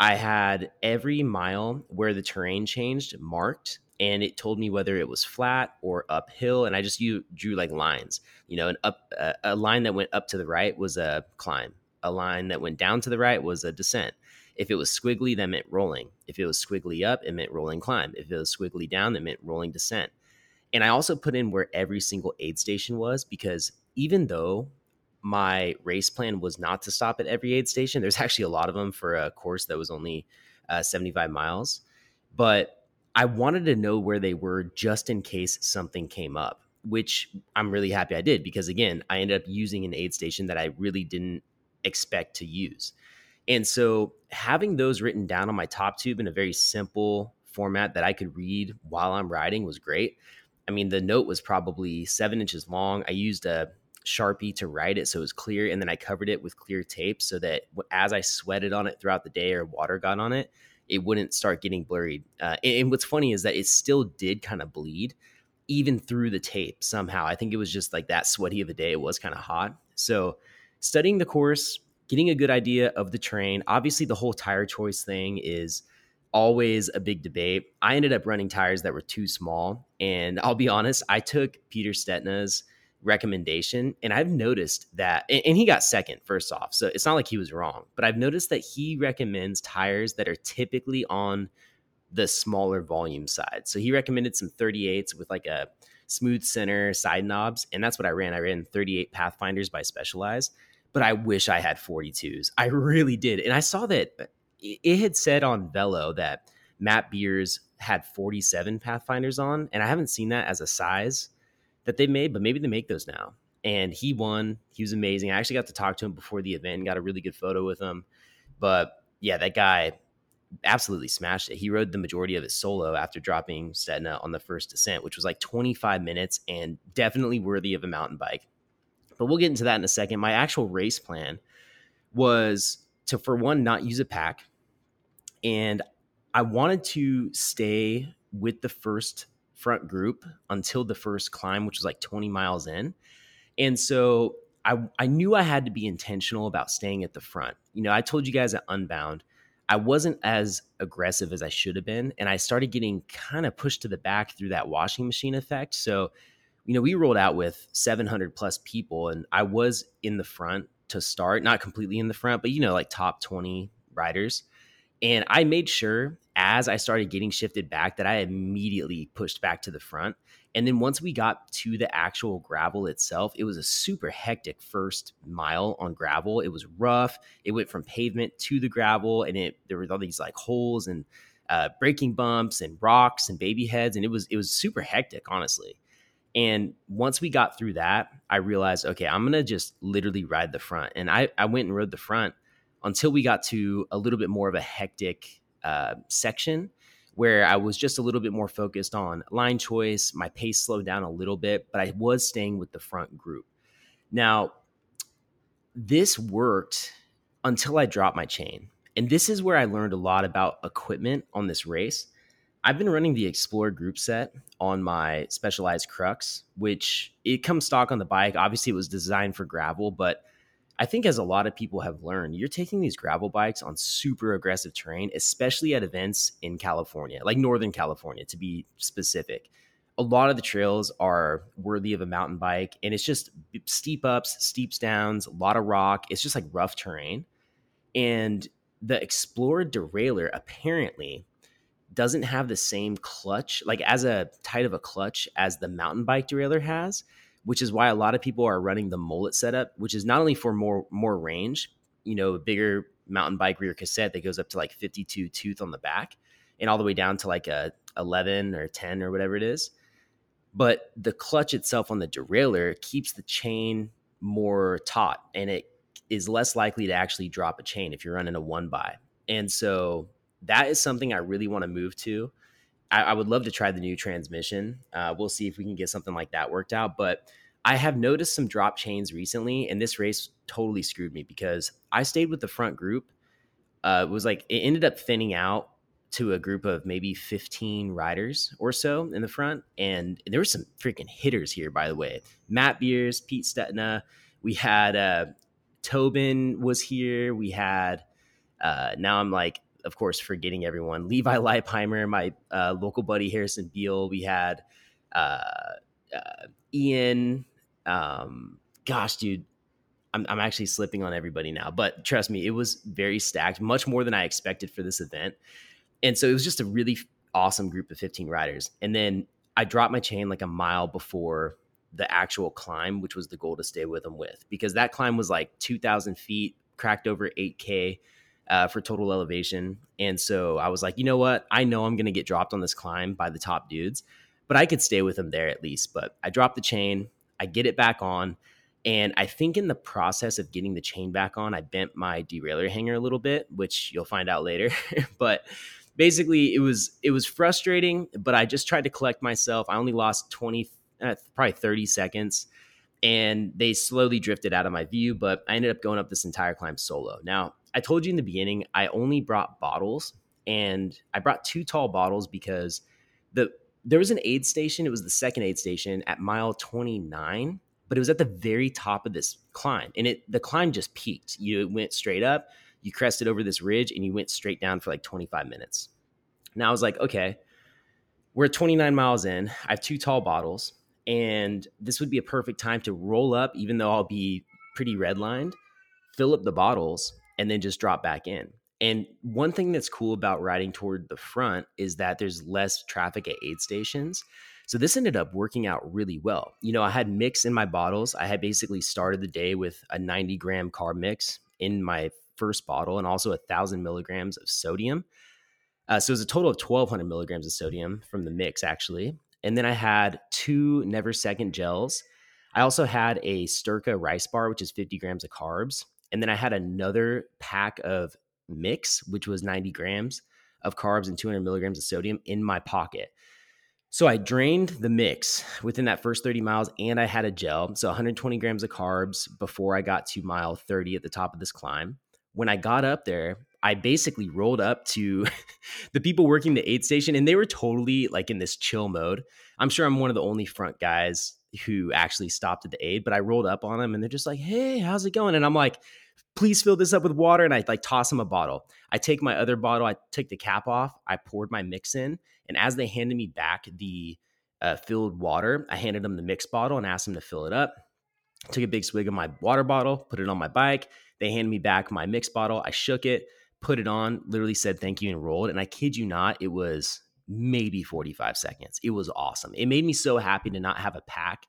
I had every mile where the terrain changed marked and it told me whether it was flat or uphill and I just you drew like lines. You know, an up uh, a line that went up to the right was a climb. A line that went down to the right was a descent. If it was squiggly, that meant rolling. If it was squiggly up, it meant rolling climb. If it was squiggly down, that meant rolling descent. And I also put in where every single aid station was because even though my race plan was not to stop at every aid station, there's <laughs> actually a lot of them for a course that was only uh, 75 miles. But I wanted to know where they were just in case something came up, which I'm really happy I did because, again, I ended up using an aid station that I really didn't expect to use. And so having those written down on my top tube in a very simple format that I could read while I'm riding was great. I mean, the note was probably seven inches long. I used a Sharpie to write it so it was clear. And then I covered it with clear tape so that as I sweated on it throughout the day or water got on it, it wouldn't start getting blurry. Uh, and what's funny is that it still did kind of bleed even through the tape somehow. I think it was just like that sweaty of a day. It was kind of hot. So studying the course, getting a good idea of the terrain. Obviously, the whole tire choice thing is always a big debate. I ended up running tires that were too small. And I'll be honest, I took Peter Stetina's recommendation and I've noticed that, and he got second, first off. So it's not like he was wrong, but I've noticed that he recommends tires that are typically on the smaller volume side. So he recommended some 38s with like a smooth center side knobs. And that's what I ran. I ran 38 Pathfinders by Specialized, but I wish I had 42s. I really did. And I saw that uh, it had said on Velo that Matt Beers had 47 Pathfinders on, and I haven't seen that as a size that they made, but maybe they make those now. And he won. He was amazing. I actually got to talk to him before the event and got a really good photo with him. But yeah, that guy absolutely smashed it. He rode the majority of it solo after dropping Stetina on the first descent, which was like 25 minutes and definitely worthy of a mountain bike. But we'll get into that in a second. My actual race plan was to, for one, not use a pack and I wanted to stay with the first front group until the first climb, which was like 20 miles in. And so I, I knew I had to be intentional about staying at the front. You know, I told you guys at Unbound, I wasn't as aggressive as I should have been. And I started getting kind of pushed to the back through that washing machine effect. So, you know, we rolled out with 700 plus people, and I was in the front to start, not completely in the front, but, you know, like top 20 riders. And I made sure as I started getting shifted back that I immediately pushed back to the front. And then once we got to the actual gravel itself, it was a super hectic first mile on gravel. It was rough. It went from pavement to the gravel, and it there was all these like holes and uh, braking bumps and rocks and baby heads, and it was it was super hectic, honestly. And once we got through that, I realized, okay, I'm gonna just literally ride the front, and I I went and rode the front until we got to a little bit more of a hectic uh, section where I was just a little bit more focused on line choice. My pace slowed down a little bit, but I was staying with the front group. Now, this worked until I dropped my chain. And this is where I learned a lot about equipment on this race. I've been running the XPLR group set on my Specialized Crux, which it comes stock on the bike. Obviously, it was designed for gravel, but I think as a lot of people have learned, you're taking these gravel bikes on super aggressive terrain, especially at events in California, like Northern California to be specific. A lot of the trails are worthy of a mountain bike, and it's just steep ups, steep downs, a lot of rock. It's just like rough terrain. And the XPLR derailleur apparently doesn't have the same clutch, like as a tight of a clutch as the mountain bike derailleur has which is why a lot of people are running the mullet setup, which is not only for more more range, you know, a bigger mountain bike rear cassette that goes up to like 52 tooth on the back and all the way down to like a 11 or 10 or whatever it is. But the clutch itself on the derailleur keeps the chain more taut and it is less likely to actually drop a chain if you're running a one by. And so that is something I really want to move to. I, I would love to try the new transmission. Uh, we'll see if we can get something like that worked out. But I have noticed some drop chains recently, and this race totally screwed me because I stayed with the front group. Uh, it was like it ended up thinning out to a group of maybe 15 riders or so in the front. And there were some freaking hitters here, by the way. Matt Beers, Pete Stetina. We had uh, Tobin was here. We had, uh, now I'm like of course, forgetting everyone. Levi Leipheimer, my uh, local buddy Harrison Beal. We had uh, uh, Ian. Um, gosh, dude, I'm, I'm actually slipping on everybody now. But trust me, it was very stacked, much more than I expected for this event. And so it was just a really awesome group of 15 riders. And then I dropped my chain like a mile before the actual climb, which was the goal to stay with them with, because that climb was like 2,000 feet, cracked over 8K uh, for total elevation. And so I was like, you know what? I know I'm going to get dropped on this climb by the top dudes, but I could stay with them there at least. But I drop the chain, I get it back on. And I think in the process of getting the chain back on, I bent my derailleur hanger a little bit, which you'll find out later. <laughs> but basically, it was it was frustrating. But I just tried to collect myself. I only lost twenty, uh, probably thirty seconds, and they slowly drifted out of my view. But I ended up going up this entire climb solo. Now I told you in the beginning, I only brought bottles and I brought two tall bottles because the there was an aid station. It was the second aid station at mile 29, but it was at the very top of this climb. And it the climb just peaked. You went straight up, you crested over this ridge, and you went straight down for like 25 minutes. Now I was like, okay, we're 29 miles in. I have two tall bottles, and this would be a perfect time to roll up, even though I'll be pretty redlined, fill up the bottles, and then just drop back in. And one thing that's cool about riding toward the front is that there's less traffic at aid stations. So this ended up working out really well. You know, I had mix in my bottles. I had basically started the day with a 90 gram carb mix in my first bottle and also a thousand milligrams of sodium. Uh, so it was a total of 1200 milligrams of sodium from the mix, actually. And then I had two Never Second gels. I also had a Styrkr rice bar, which is 50 grams of carbs. And then I had another pack of mix, which was 90 grams of carbs and 200 milligrams of sodium in my pocket. So I drained the mix within that first 30 miles and I had a gel. So 120 grams of carbs before I got to mile 30 at the top of this climb. When I got up there, I basically rolled up to <laughs> the people working the aid station and they were totally like in this chill mode. I'm sure I'm one of the only front guys who actually stopped at the aid, but I rolled up on them and they're just like, "Hey, how's it going?" And I'm like, "Please fill this up with water." And I like toss them a bottle. I take my other bottle, I took the cap off, I poured my mix in, and as they handed me back the uh, filled water, I handed them the mix bottle and asked them to fill it up. Took a big swig of my water bottle, put it on my bike. They handed me back my mix bottle. I shook it, put it on, literally said thank you and rolled. And I kid you not, it was maybe 45 seconds. It was awesome. It made me so happy to not have a pack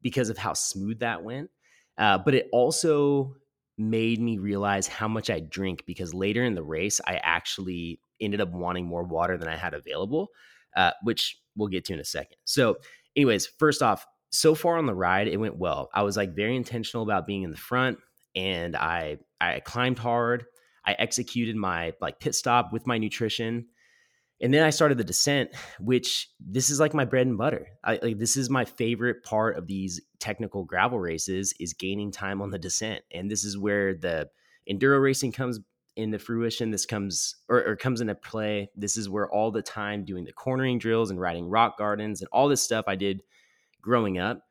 because of how smooth that went. Uh, but it also made me realize how much I drink because later in the race, I actually ended up wanting more water than I had available, uh, which we'll get to in a second. So, anyways, first off, so far on the ride, it went well. I was like very intentional about being in the front and I I climbed hard. I executed my like pit stop with my nutrition. And then I started the descent, which this is like my bread and butter. I, like this is my favorite part of these technical gravel races is gaining time on the descent, and this is where the enduro racing comes into fruition. This comes or, or comes into play. This is where all the time doing the cornering drills and riding rock gardens and all this stuff I did growing up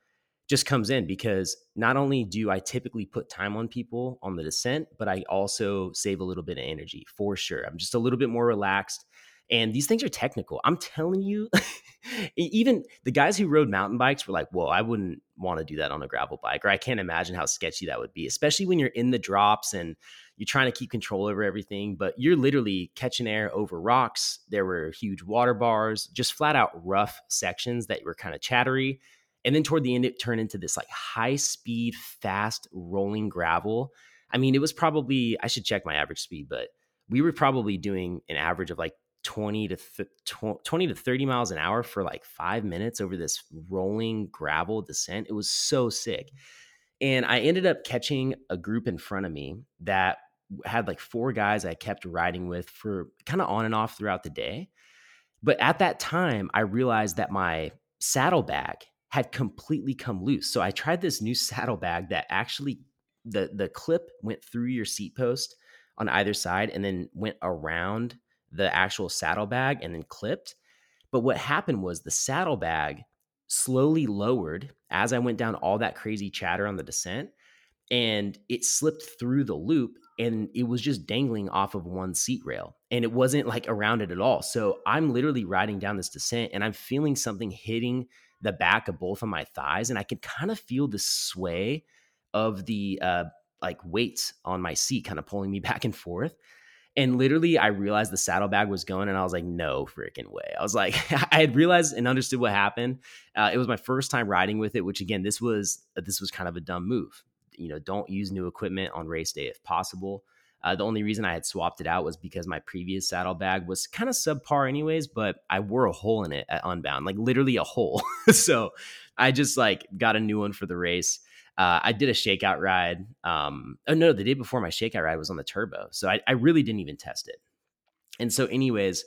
just comes in because not only do I typically put time on people on the descent, but I also save a little bit of energy for sure. I'm just a little bit more relaxed. And these things are technical. I'm telling you, <laughs> even the guys who rode mountain bikes were like, "Whoa, I wouldn't want to do that on a gravel bike," or I can't imagine how sketchy that would be, especially when you're in the drops and you're trying to keep control over everything. But you're literally catching air over rocks. There were huge water bars, just flat out rough sections that were kind of chattery. And then toward the end, it turned into this like high speed, fast rolling gravel. I mean, it was probably I should check my average speed, but we were probably doing an average of like 20 to th- 20 to 30 miles an hour for like five minutes over this rolling gravel descent. It was so sick. And I ended up catching a group in front of me that had like four guys I kept riding with for kind of on and off throughout the day. But at that time, I realized that my saddlebag had completely come loose. So I tried this new <laughs> saddlebag that actually the the clip went through your seat post on either side and then went around the actual saddlebag and then clipped. But what happened was the saddlebag slowly lowered as I went down all that crazy chatter on the descent and it slipped through the loop and it was just dangling off of one seat rail and it wasn't like around it at all. So I'm literally riding down this descent and I'm feeling something hitting the back of both of my thighs and I could kind of feel the sway of the uh like weights on my seat kind of pulling me <laughs> back and forth. And literally, I realized the saddlebag was going, and I was like, no freaking way. I was like, <laughs> I had realized and understood what happened. Uh, it was my first time riding with it, which again, this was this was kind of a dumb move. You know, don't use new equipment on race day if possible. Uh, the only reason I had swapped it out was because my previous saddlebag was kind of subpar, anyways. But I wore a hole in it at Unbound, like literally a hole. <laughs> so I just like got a new one for the race. Uh, I did a shakeout ride. Um, oh no, the day before my shakeout ride was on the turbo, so I, I really didn't even test it. And so, anyways,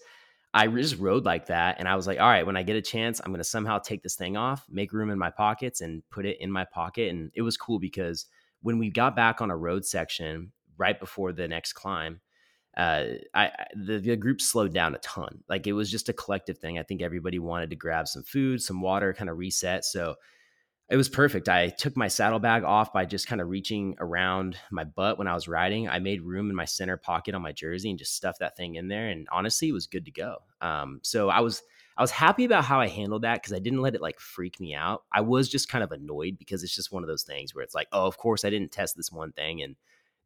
I just rode like that, and I was like, all right, when I get a chance, I'm gonna somehow take this thing off, make room in my pockets, and put it in my pocket. And it was cool because when we got back on a road section right before the next climb, uh, I the, the group slowed down a ton. Like it was just a collective thing. I think everybody wanted to grab some food, some water, kind of reset. So it was perfect. I took my saddlebag off by just kind of reaching around my butt when I was riding. I made room in my center pocket on my jersey and just stuffed that thing in there. And honestly, it was good to go. Um, so I was I was happy about how I handled that because I didn't let it like freak me out. I was just kind of annoyed because it's just one of those things where it's like, oh, of course I didn't test this one thing and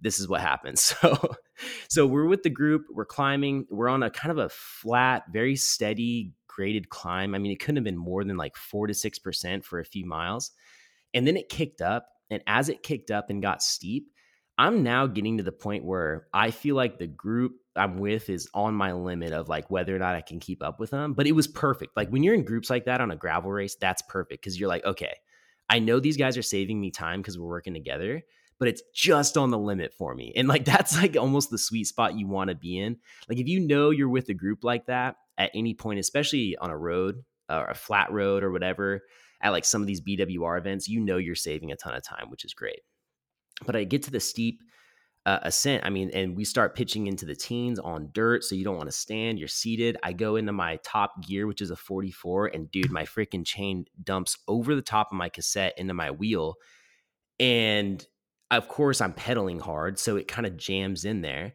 this is what happens. <laughs> So so we're with the group, we're climbing, we're on a kind of a flat, very steady graded climb. I mean, it couldn't have been more than like four to six percent for a few miles. And then it kicked up. And as it kicked up and got steep, I'm now getting to the point where I feel like the group I'm with is on my limit of like whether or not I can keep up with them. But it was perfect. Like when you're in groups like that on a gravel race, that's perfect because you're like, okay, I know these guys are saving me time because we're working together, but it's just on the limit for me. And like <laughs> that's like almost the sweet spot you want to be in. Like if you know you're with a group like that at any point, especially on a road or a flat road or whatever, at like some of these BWR events, you know you're saving a ton of time, which is great. But I get to the steep uh, ascent. I mean, and we start pitching into the teens on dirt. So you don't want to stand, you're seated. I go into my top gear, which is a 44, and dude, my freaking chain dumps over the top of my cassette into my wheel. And of course, I'm pedaling hard. So it kind of jams in there.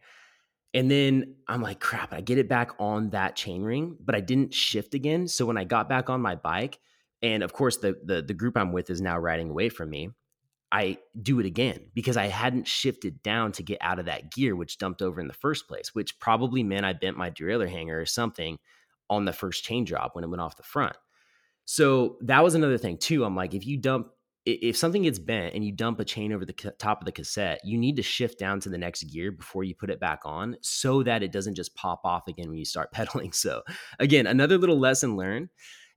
And then I'm like, crap, I get it back on that chain ring, but I didn't shift again. So when I got back on my bike, and of course the, the the group I'm with is now riding away from me, I do it again because I hadn't shifted down to get out of that gear, which dumped over in the first place, which probably meant I bent my derailleur hanger or something on the first chain drop when it went off the front. So that was another thing too. I'm like, if you dump, if something gets bent and you dump a chain over the top of the cassette, you need to shift down to the next gear before you put it back on so that it doesn't just pop off again when you start <laughs> pedaling. So, again, another little lesson learned.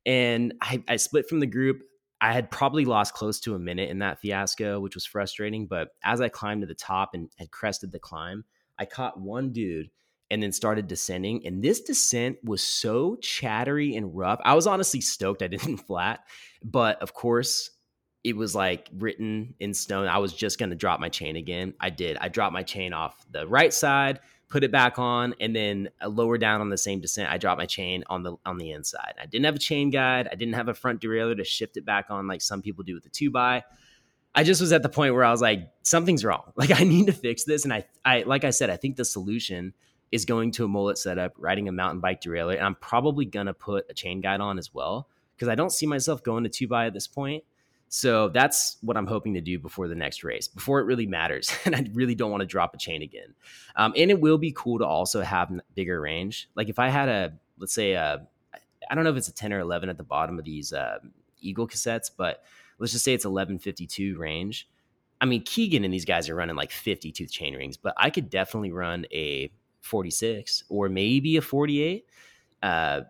And I, I split from the group. I had probably lost close to a minute in that fiasco, which was frustrating. But as I climbed to the top and had crested the climb, I caught one dude and then started descending. And this descent was so chattery and rough. I was honestly stoked I didn't <laughs> flat, but of course, it was like written in stone. I was just going to drop my chain again. I did. I dropped my chain off the right side, put it back on, and then uh, lower down on the same descent, I dropped my chain on the on the inside. I didn't have a chain guide. I didn't have a front derailleur to shift it back on like some people do with the two by. I just was at the point where I was like, something's wrong. <laughs> Like I need to fix this. And I, I like I said, I think the solution is going to a mullet setup, riding a mountain bike derailleur, and I'm probably gonna put a chain guide on as well because I don't see myself going to two by at this point. So that's what I'm hoping to do before the next race, before it really matters. <laughs> and I really don't want to drop a chain again. Um, and it will be cool to also have bigger range. Like if I had a, let's say, a, I don't know if it's a 10 or 11 at the bottom of these uh, Eagle cassettes, but let's just say it's 1152 range. I mean, Keegan and these guys are running like 50 tooth chain rings, but I could definitely run a 46 or maybe a 48. Uh,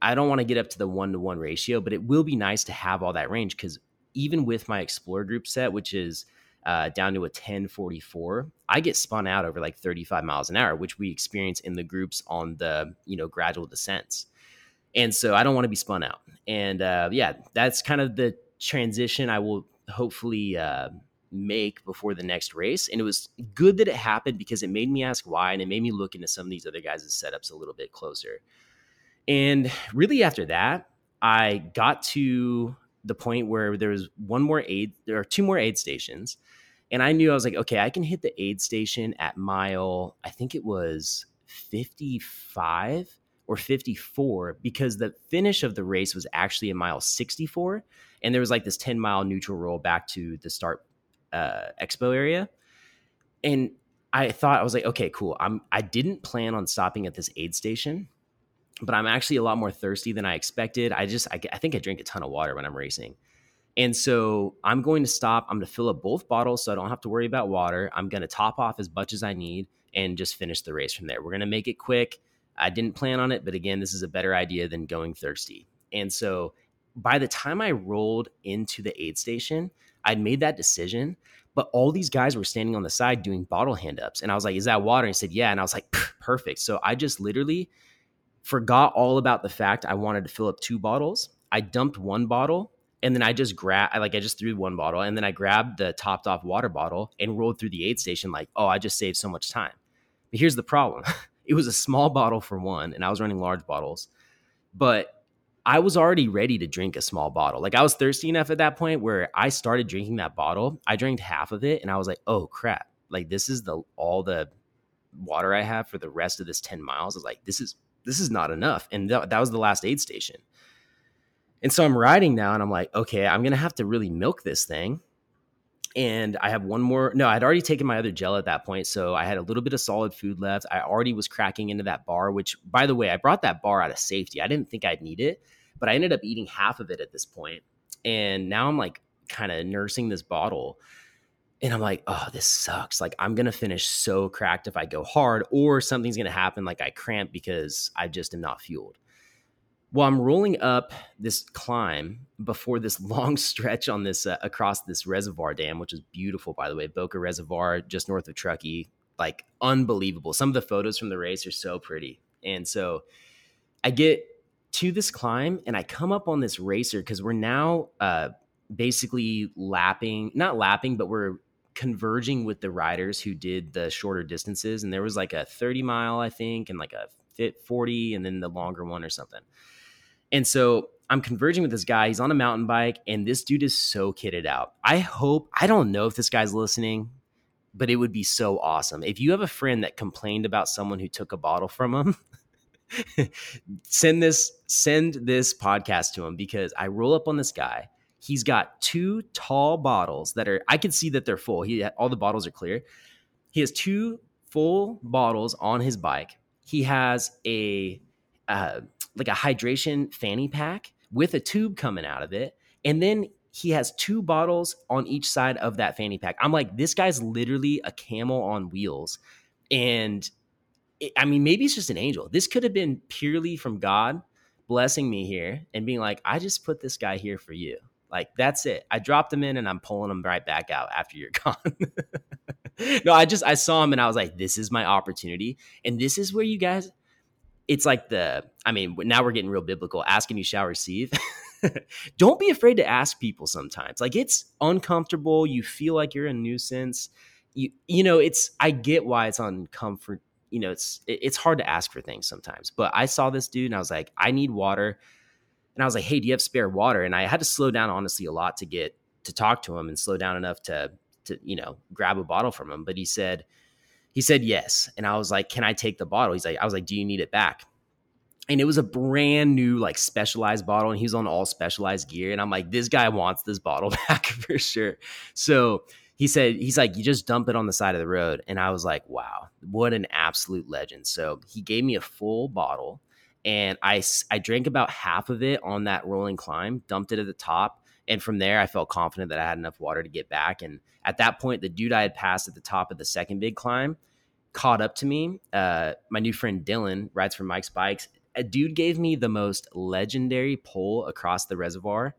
I don't want to get up to the one to one ratio, but it will be nice to have all that range because even with my XPLR group set, which is uh, down to a 1044, I get spun out over like 35 miles an hour, which we experience in the groups on the you know gradual descents. And so I don't want to be spun out. And uh, yeah, that's kind of the transition I will hopefully uh, make before the next race. And it was good that it happened because it made me ask why and it made me look into some of these other guys' setups a little bit closer. And really after that, I got to the point where there was one more aid, there are two more aid stations. And I knew I was like, okay, I can hit the aid station at mile, I think it was 55 or 54 because the finish of the race was actually a mile 64 and there was like this 10 mile neutral roll back to the start uh, expo area and i thought i was like okay cool i'm i didn't plan on stopping at this aid station but i'm actually a lot more thirsty than i expected i just I, I think i drink a ton of water when i'm racing and so i'm going to stop i'm going to fill up both bottles so i don't have to worry about water i'm going to top off as much as i need and just finish the race from there we're going to make it quick I didn't plan on it, but again, this is a better idea than going thirsty. And so by the time I rolled into the aid station, I'd made that decision, but all these guys were standing on the side doing bottle hand ups. And I was like, Is that water? And he said, Yeah. And I was like, Perfect. So I just literally forgot all about the fact I wanted to fill up two bottles. I dumped one bottle and then I just grabbed, like, I just threw one bottle and then I grabbed the topped off water bottle and rolled through the aid station, like, Oh, I just saved so much time. But here's the problem <laughs> it was a small bottle for one, and I was running large bottles, but I was already ready to drink a small bottle. Like I was thirsty enough at that point where I started drinking that bottle. I drank half of it, and I was like, "Oh crap! Like this is the all the water I have for the rest of this ten miles." I was like, "This is this is not enough," and th- that was the last aid station. And so I'm riding now, and I'm like, "Okay, I'm gonna have to really milk this thing." and I have one more. No, I'd already taken my other gel at that point, so I had a little bit of solid food left. I already was cracking into that bar, which, by the way, I brought that bar out of safety. I didn't think I'd need it, but I ended up eating half of it at this point, and now I'm like kind of nursing this bottle, and I'm like, oh, this sucks. Like I'm gonna finish so cracked if I go hard, or something's gonna happen, like I cramp because I just am not fueled well, I'm rolling up this climb before this <laughs> long stretch on this uh, across this reservoir dam, which is beautiful, by the way, Boca Reservoir, just north of Truckee, like unbelievable. Some of the photos from the race are so pretty, and so I get to this climb and I come up on this racer because we're now uh, basically lapping, not lapping, but we're converging with the riders who did the shorter distances, and there was like a 30 mile, I think, and like a fit 40, and then the longer one or something. And so I'm converging with this guy. He's on a mountain bike, and this dude is so kitted out. I hope, I don't know if this guy's listening, but it would be so awesome. If you have a friend that complained about someone who took a bottle from him, <laughs> send this send this podcast to him because I roll up on this guy. He's got two tall bottles that are I can see that they're full. He all the bottles are clear. He has two full bottles on his bike. He has a uh, like a hydration fanny pack with a tube coming out of it. And then he has two bottles on each side of that fanny pack. I'm like, this guy's literally a camel on wheels. And it, I mean, maybe it's just an angel. This could have been purely from God blessing me here and being like, I just put this guy here for you. Like, that's it. I dropped them in and I'm pulling them right back out after you're <laughs> gone. no, I just, I saw him and I was like, this is my opportunity. And this is where you guys, it's like the, I mean, now we're getting real biblical. Asking you shall receive. <laughs> don't be afraid to ask people sometimes. Like it's uncomfortable. You feel like you're a nuisance. You you know, it's I get why it's uncomfort. You know, it's it's hard to ask for things sometimes. But I saw this dude and I was like, I need water. And I was like, hey, do you have spare water? And I had to slow down honestly a lot to get to talk to him and slow down enough to to, you know, grab a bottle from him. But he said, he said yes. And I was like, can I take the bottle? He's like, I was like, do you need it back? and it was a brand new like specialized bottle and he's on all specialized gear and i'm like this guy wants this bottle <laughs> back for sure so he said he's like you just dump it on the side of the road and i was like wow what an absolute legend so he gave me a full bottle and i i drank about half of it on that rolling climb dumped it at the top and from there i felt confident that i had enough water to get back and at that point the dude i had passed at the top of the second big climb caught up to me uh, my new friend dylan rides for mike's bikes a dude gave me the most legendary pull across the reservoir.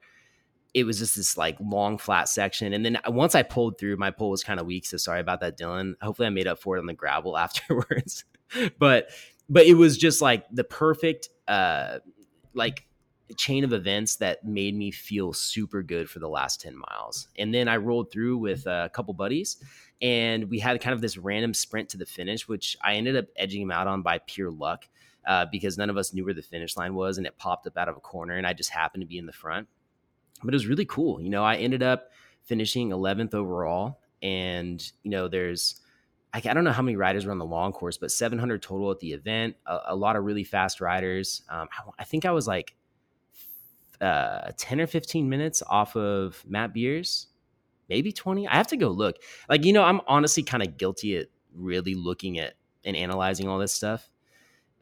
It was just this like long flat section. And then once I pulled through, my pull was kind of weak. So sorry about that, Dylan. Hopefully I made up for it on the gravel <laughs> afterwards. but but it was just like the perfect uh like chain of events that made me feel super good for the last 10 miles. And then I rolled through with a couple buddies and we had kind of this random sprint to the finish, which I ended up edging him out on by pure luck uh, because none of us knew where the finish line was and it popped up out of a corner and I just happened to be in the front. But it was really cool. You know, I ended up finishing 11th overall. And, you know, there's, I, don't know how many riders were on the long course, but 700 total at the event. A, a lot of really fast riders. Um, I, I, think I was like uh, 10 or 15 minutes off of Matt Beers, maybe 20. I have to go look. Like, you know, I'm honestly kind of guilty at really looking at and analyzing all this stuff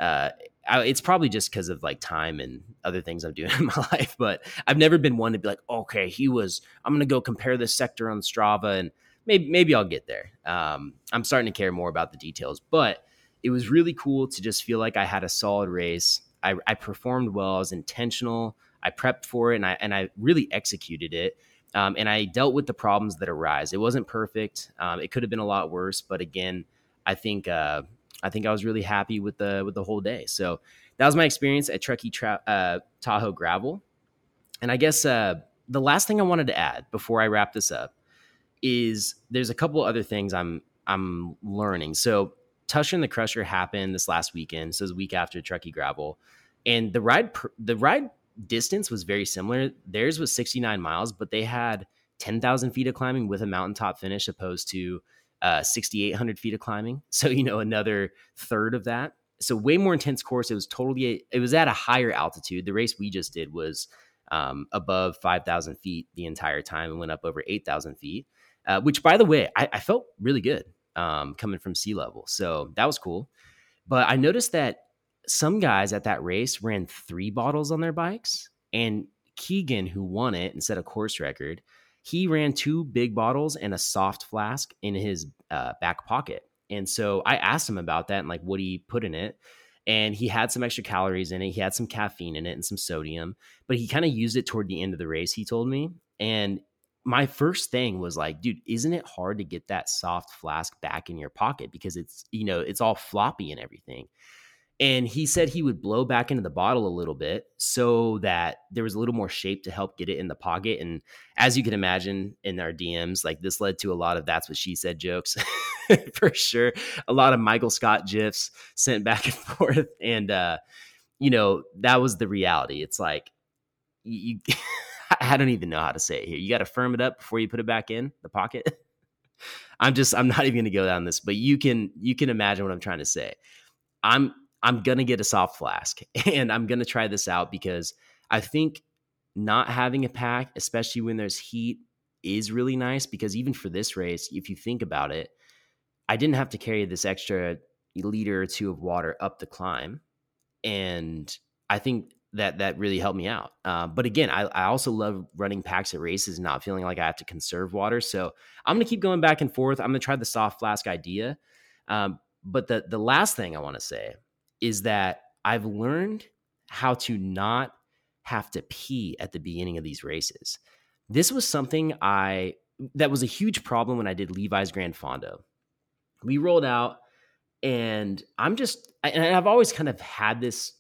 uh, I, it's probably just because of like time and other things I'm doing <laughs> in my life. But I've never been one to be like, okay, he was. I'm gonna go compare this sector on Strava, and maybe maybe I'll get there. Um, I'm starting to care more about the details, but it was really cool to just feel like I had a solid race. I, I performed well. I was intentional. I prepped for it, and I and I really executed it. Um, and I dealt with the problems that arise. It wasn't perfect. Um, it could have been a lot worse, but again, I think uh, I think I was really happy with the with the whole day. So that was my experience at Truckee Tra- uh, Tahoe Gravel. And I guess uh, the last thing I wanted to add before I wrap this up is there's a couple other things I'm I'm learning. So Tushar and the Crusher happened this last weekend, so it was a week after Truckee Gravel, and the ride the ride distance was very similar. Theirs was 69 miles, but they had 10,000 feet of climbing with a mountaintop finish, opposed to uh, 6,800 feet of climbing. <laughs> So, you know, another third of that. So, way more intense course. It was totally, it was at a higher altitude. The race we just did was um, above 5,000 feet the entire time and went up over 8,000 feet, uh, which, by the way, I, I felt really good um, coming from sea level. So, that was cool. But I noticed that some guys at that race ran three bottles on their bikes. And Keegan, who won it and set a course record, he ran two big bottles and a soft flask in his uh, back pocket. And so I asked him about that and like what he put in it. And he had some extra calories in it. He had some caffeine in it and some sodium, but he kind of used it toward the end of the race, he told me. And my first thing was like, dude, isn't it hard to get that soft flask back in your pocket because it's, you know, it's all floppy and everything? And he said he would blow back into the bottle a little bit so that there was a little more shape to help get it in the pocket. And as you can imagine in our dms like this led to a lot of that's what she said jokes <laughs> for sure. A lot of michael scott gifs sent back and <laughs> forth. And uh you know that was the reality. It's like you <laughs> i don't even know how to say it here. You got to firm it up before you put it back in the pocket. <laughs> I'm just i'm not even going to go down this but you can you can imagine what i'm trying to say. I'm I'm going to get a soft flask <laughs> and I'm going to try this out because I think not having a pack, especially when there's heat, is really nice because even for this race, if you think about it, I didn't have to carry this extra liter or two of water up the climb. And I think that that really helped me out. Uh, but again, I, I also love running packs at races, not feeling like I have to conserve water. So I'm to keep going back and forth. I'm to try the soft flask idea. Um, but the the last thing I want to say is that I've learned how to not have to pee at the beginning of these races. This was something I that was a huge problem when I did Levi's Grand Fondo. We rolled out, and I'm just and I've always kind of had this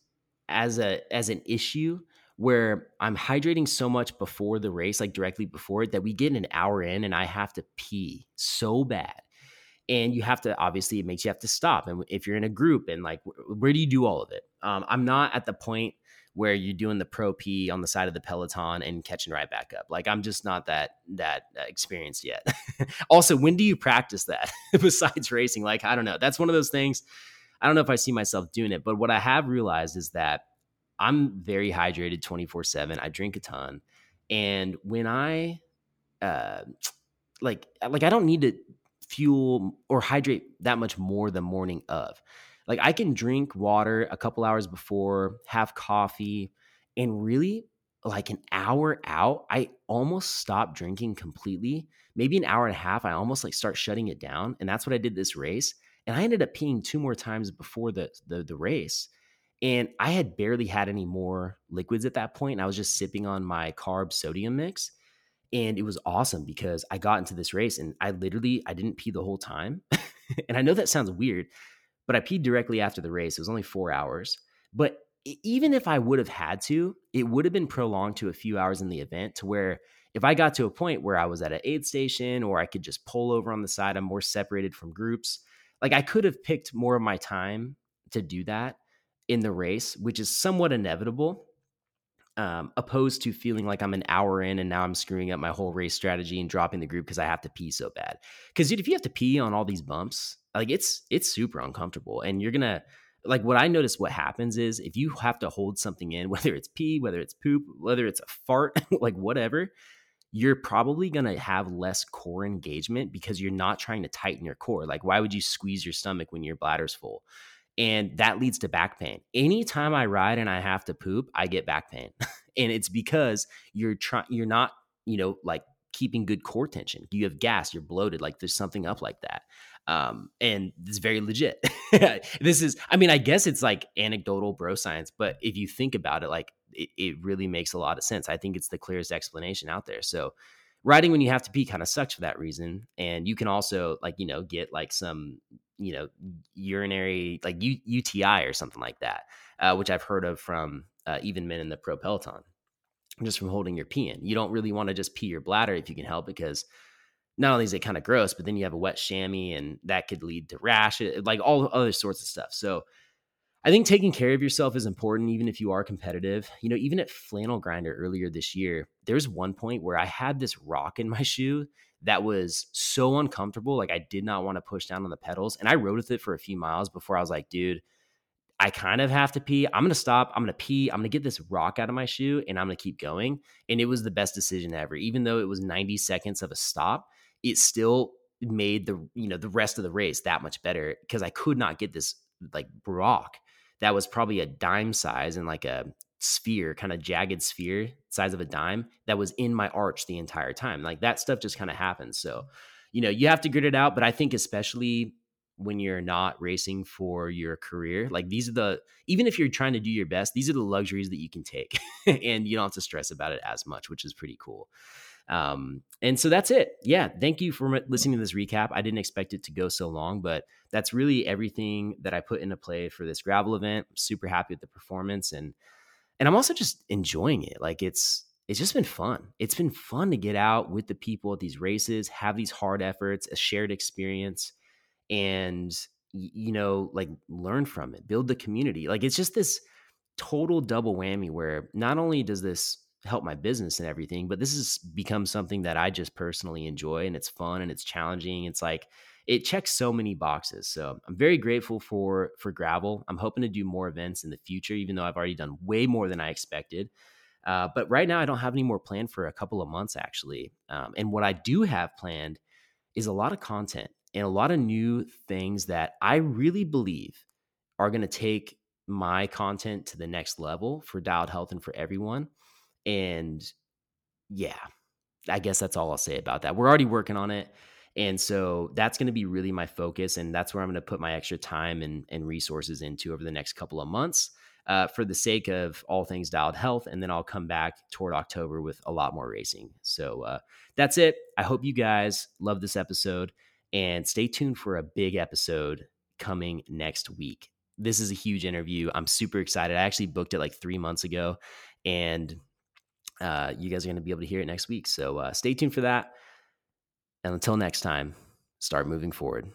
as a as an issue where I'm hydrating so much before the race, like directly before it, that we get an hour in and I have to pee so bad. And you have to obviously it makes you have to stop. And if you're in a group and like where do you do all of it? Um, I'm not at the point where you're doing the pro pee on the side of the peloton and catching right back up. Like I'm just not that that uh, experienced yet. <laughs> also, when do you practice that <laughs> besides racing? Like I don't know. That's one of those things I don't know if I see myself doing it, but what I have realized is that I'm very hydrated 24 7. I drink a ton. And when I, uh, like, like I don't need to fuel or hydrate that much more the morning of. Like I can drink water a couple hours before, have coffee, and really like an hour out, I almost stop drinking completely. Maybe an hour and a half, I almost like start shutting it down. And that's what I did this race. And I ended up peeing two more times before the, the, the race. And I had barely had any more liquids at that point. And I was just sipping on my carb sodium mix. And it was awesome because I got into this race and I literally I didn't pee the whole time. <laughs> and I know that sounds weird, but I peed directly after the race. It was only four hours. But even if I would have had to, it would have been prolonged to a few hours in the event to where if I got to a point where I was at an aid station or I could just pull over on the side, I'm more separated from groups like I could have picked more of my time to do that in the race, which is somewhat inevitable. Um, opposed to feeling like I'm an hour in and now I'm screwing up my whole race strategy and dropping the group because I have to pee so bad. Because dude, if you have to pee on all these bumps, like it's it's super uncomfortable, and you're gonna like what I notice. What happens is if you have to hold something in, <laughs> whether it's pee, whether it's poop, whether it's a fart, <laughs> like whatever, you're probably going to have less core engagement because you're not trying to tighten your core. Like, why would you squeeze your stomach when your bladder's full? And that leads to back pain. Anytime I ride and I have to poop, I get back pain. <laughs> and it's because you're trying, you're not, you know, like keeping good core tension. You have gas, you're bloated, like there's something up like that. Um, and it's very legit. <laughs> this is, I mean, I guess it's like anecdotal bro science, but if you think about it, like it, it really makes a lot of sense. I think it's the clearest explanation out there. So riding when you have to pee kind of sucks for that reason. And you can also like, you know, get like some, you know, urinary like U- UTI or something like that, uh, which I've heard of from uh, even men in the pro peloton, just from holding your pee in. You don't really want to just pee your bladder if you can help because not only is it kind of gross, but then you have a wet chamois and that could lead to rash, like all other sorts of stuff. So I think taking care of yourself is important, even if you are competitive. You know, even at Flannel Grinder earlier this year, there's one point where I had this rock in my shoe that was so uncomfortable. Like I did not want to push down on the pedals. And I rode with it for a few miles before I was like, dude, I kind of have to pee. I'm going to stop. I'm going to pee. I'm going to get this rock out of my shoe and I'm going to keep going. And it was the best decision ever. Even though it was 90 seconds of a stop, it still made the, you know, the rest of the race that much better because I could not get this like rock that was probably a dime size and like a sphere, kind of jagged sphere size of a dime that was in my arch the entire time. Like that stuff just kind of happens. So, you know, you have to grit it out. But I think especially when you're not racing for your career, like these are the even if you're trying to do your best, these are the luxuries that you can take, <laughs> and you don't have to stress about it as much, which is pretty cool. Um, and so that's it. Yeah. Thank you for listening to this recap. I didn't expect it to go so long, but that's really everything that I put into play for this gravel event. I'm super happy with the performance and and I'm also just enjoying it. Like it's it's just been fun. It's been fun to get out with the people at these races, have these hard efforts, a shared experience, and you know, like learn from it, build the community. Like it's just this total double whammy where not only does this help my business and everything. But this has become something that I just personally enjoy and it's fun and it's challenging. It's like it checks so many boxes. So I'm very grateful for for gravel. I'm hoping to do more events in the future, even though I've already done way more than I expected. Uh, but right now, I don't have any more planned for a couple of months, actually. Um, and what I do have planned is a lot of content and a lot of new things that I really believe are going to take my content to the next level for dialed health and for everyone. And yeah, I guess that's all I'll say about that. We're already working on it. And so that's going to be really my focus. And that's where I'm going to put my extra time and, and resources into over the next couple of months uh, for the sake of all things dialed health. And then I'll come back toward October with a lot more racing. So uh, that's it. I hope you guys love this episode and stay tuned for a big episode coming next week. This is a huge interview. I'm super excited. I actually booked it like three months ago, and uh, you guys are going to be able to hear it next week. So uh, stay tuned for that. And until next time, start moving forward.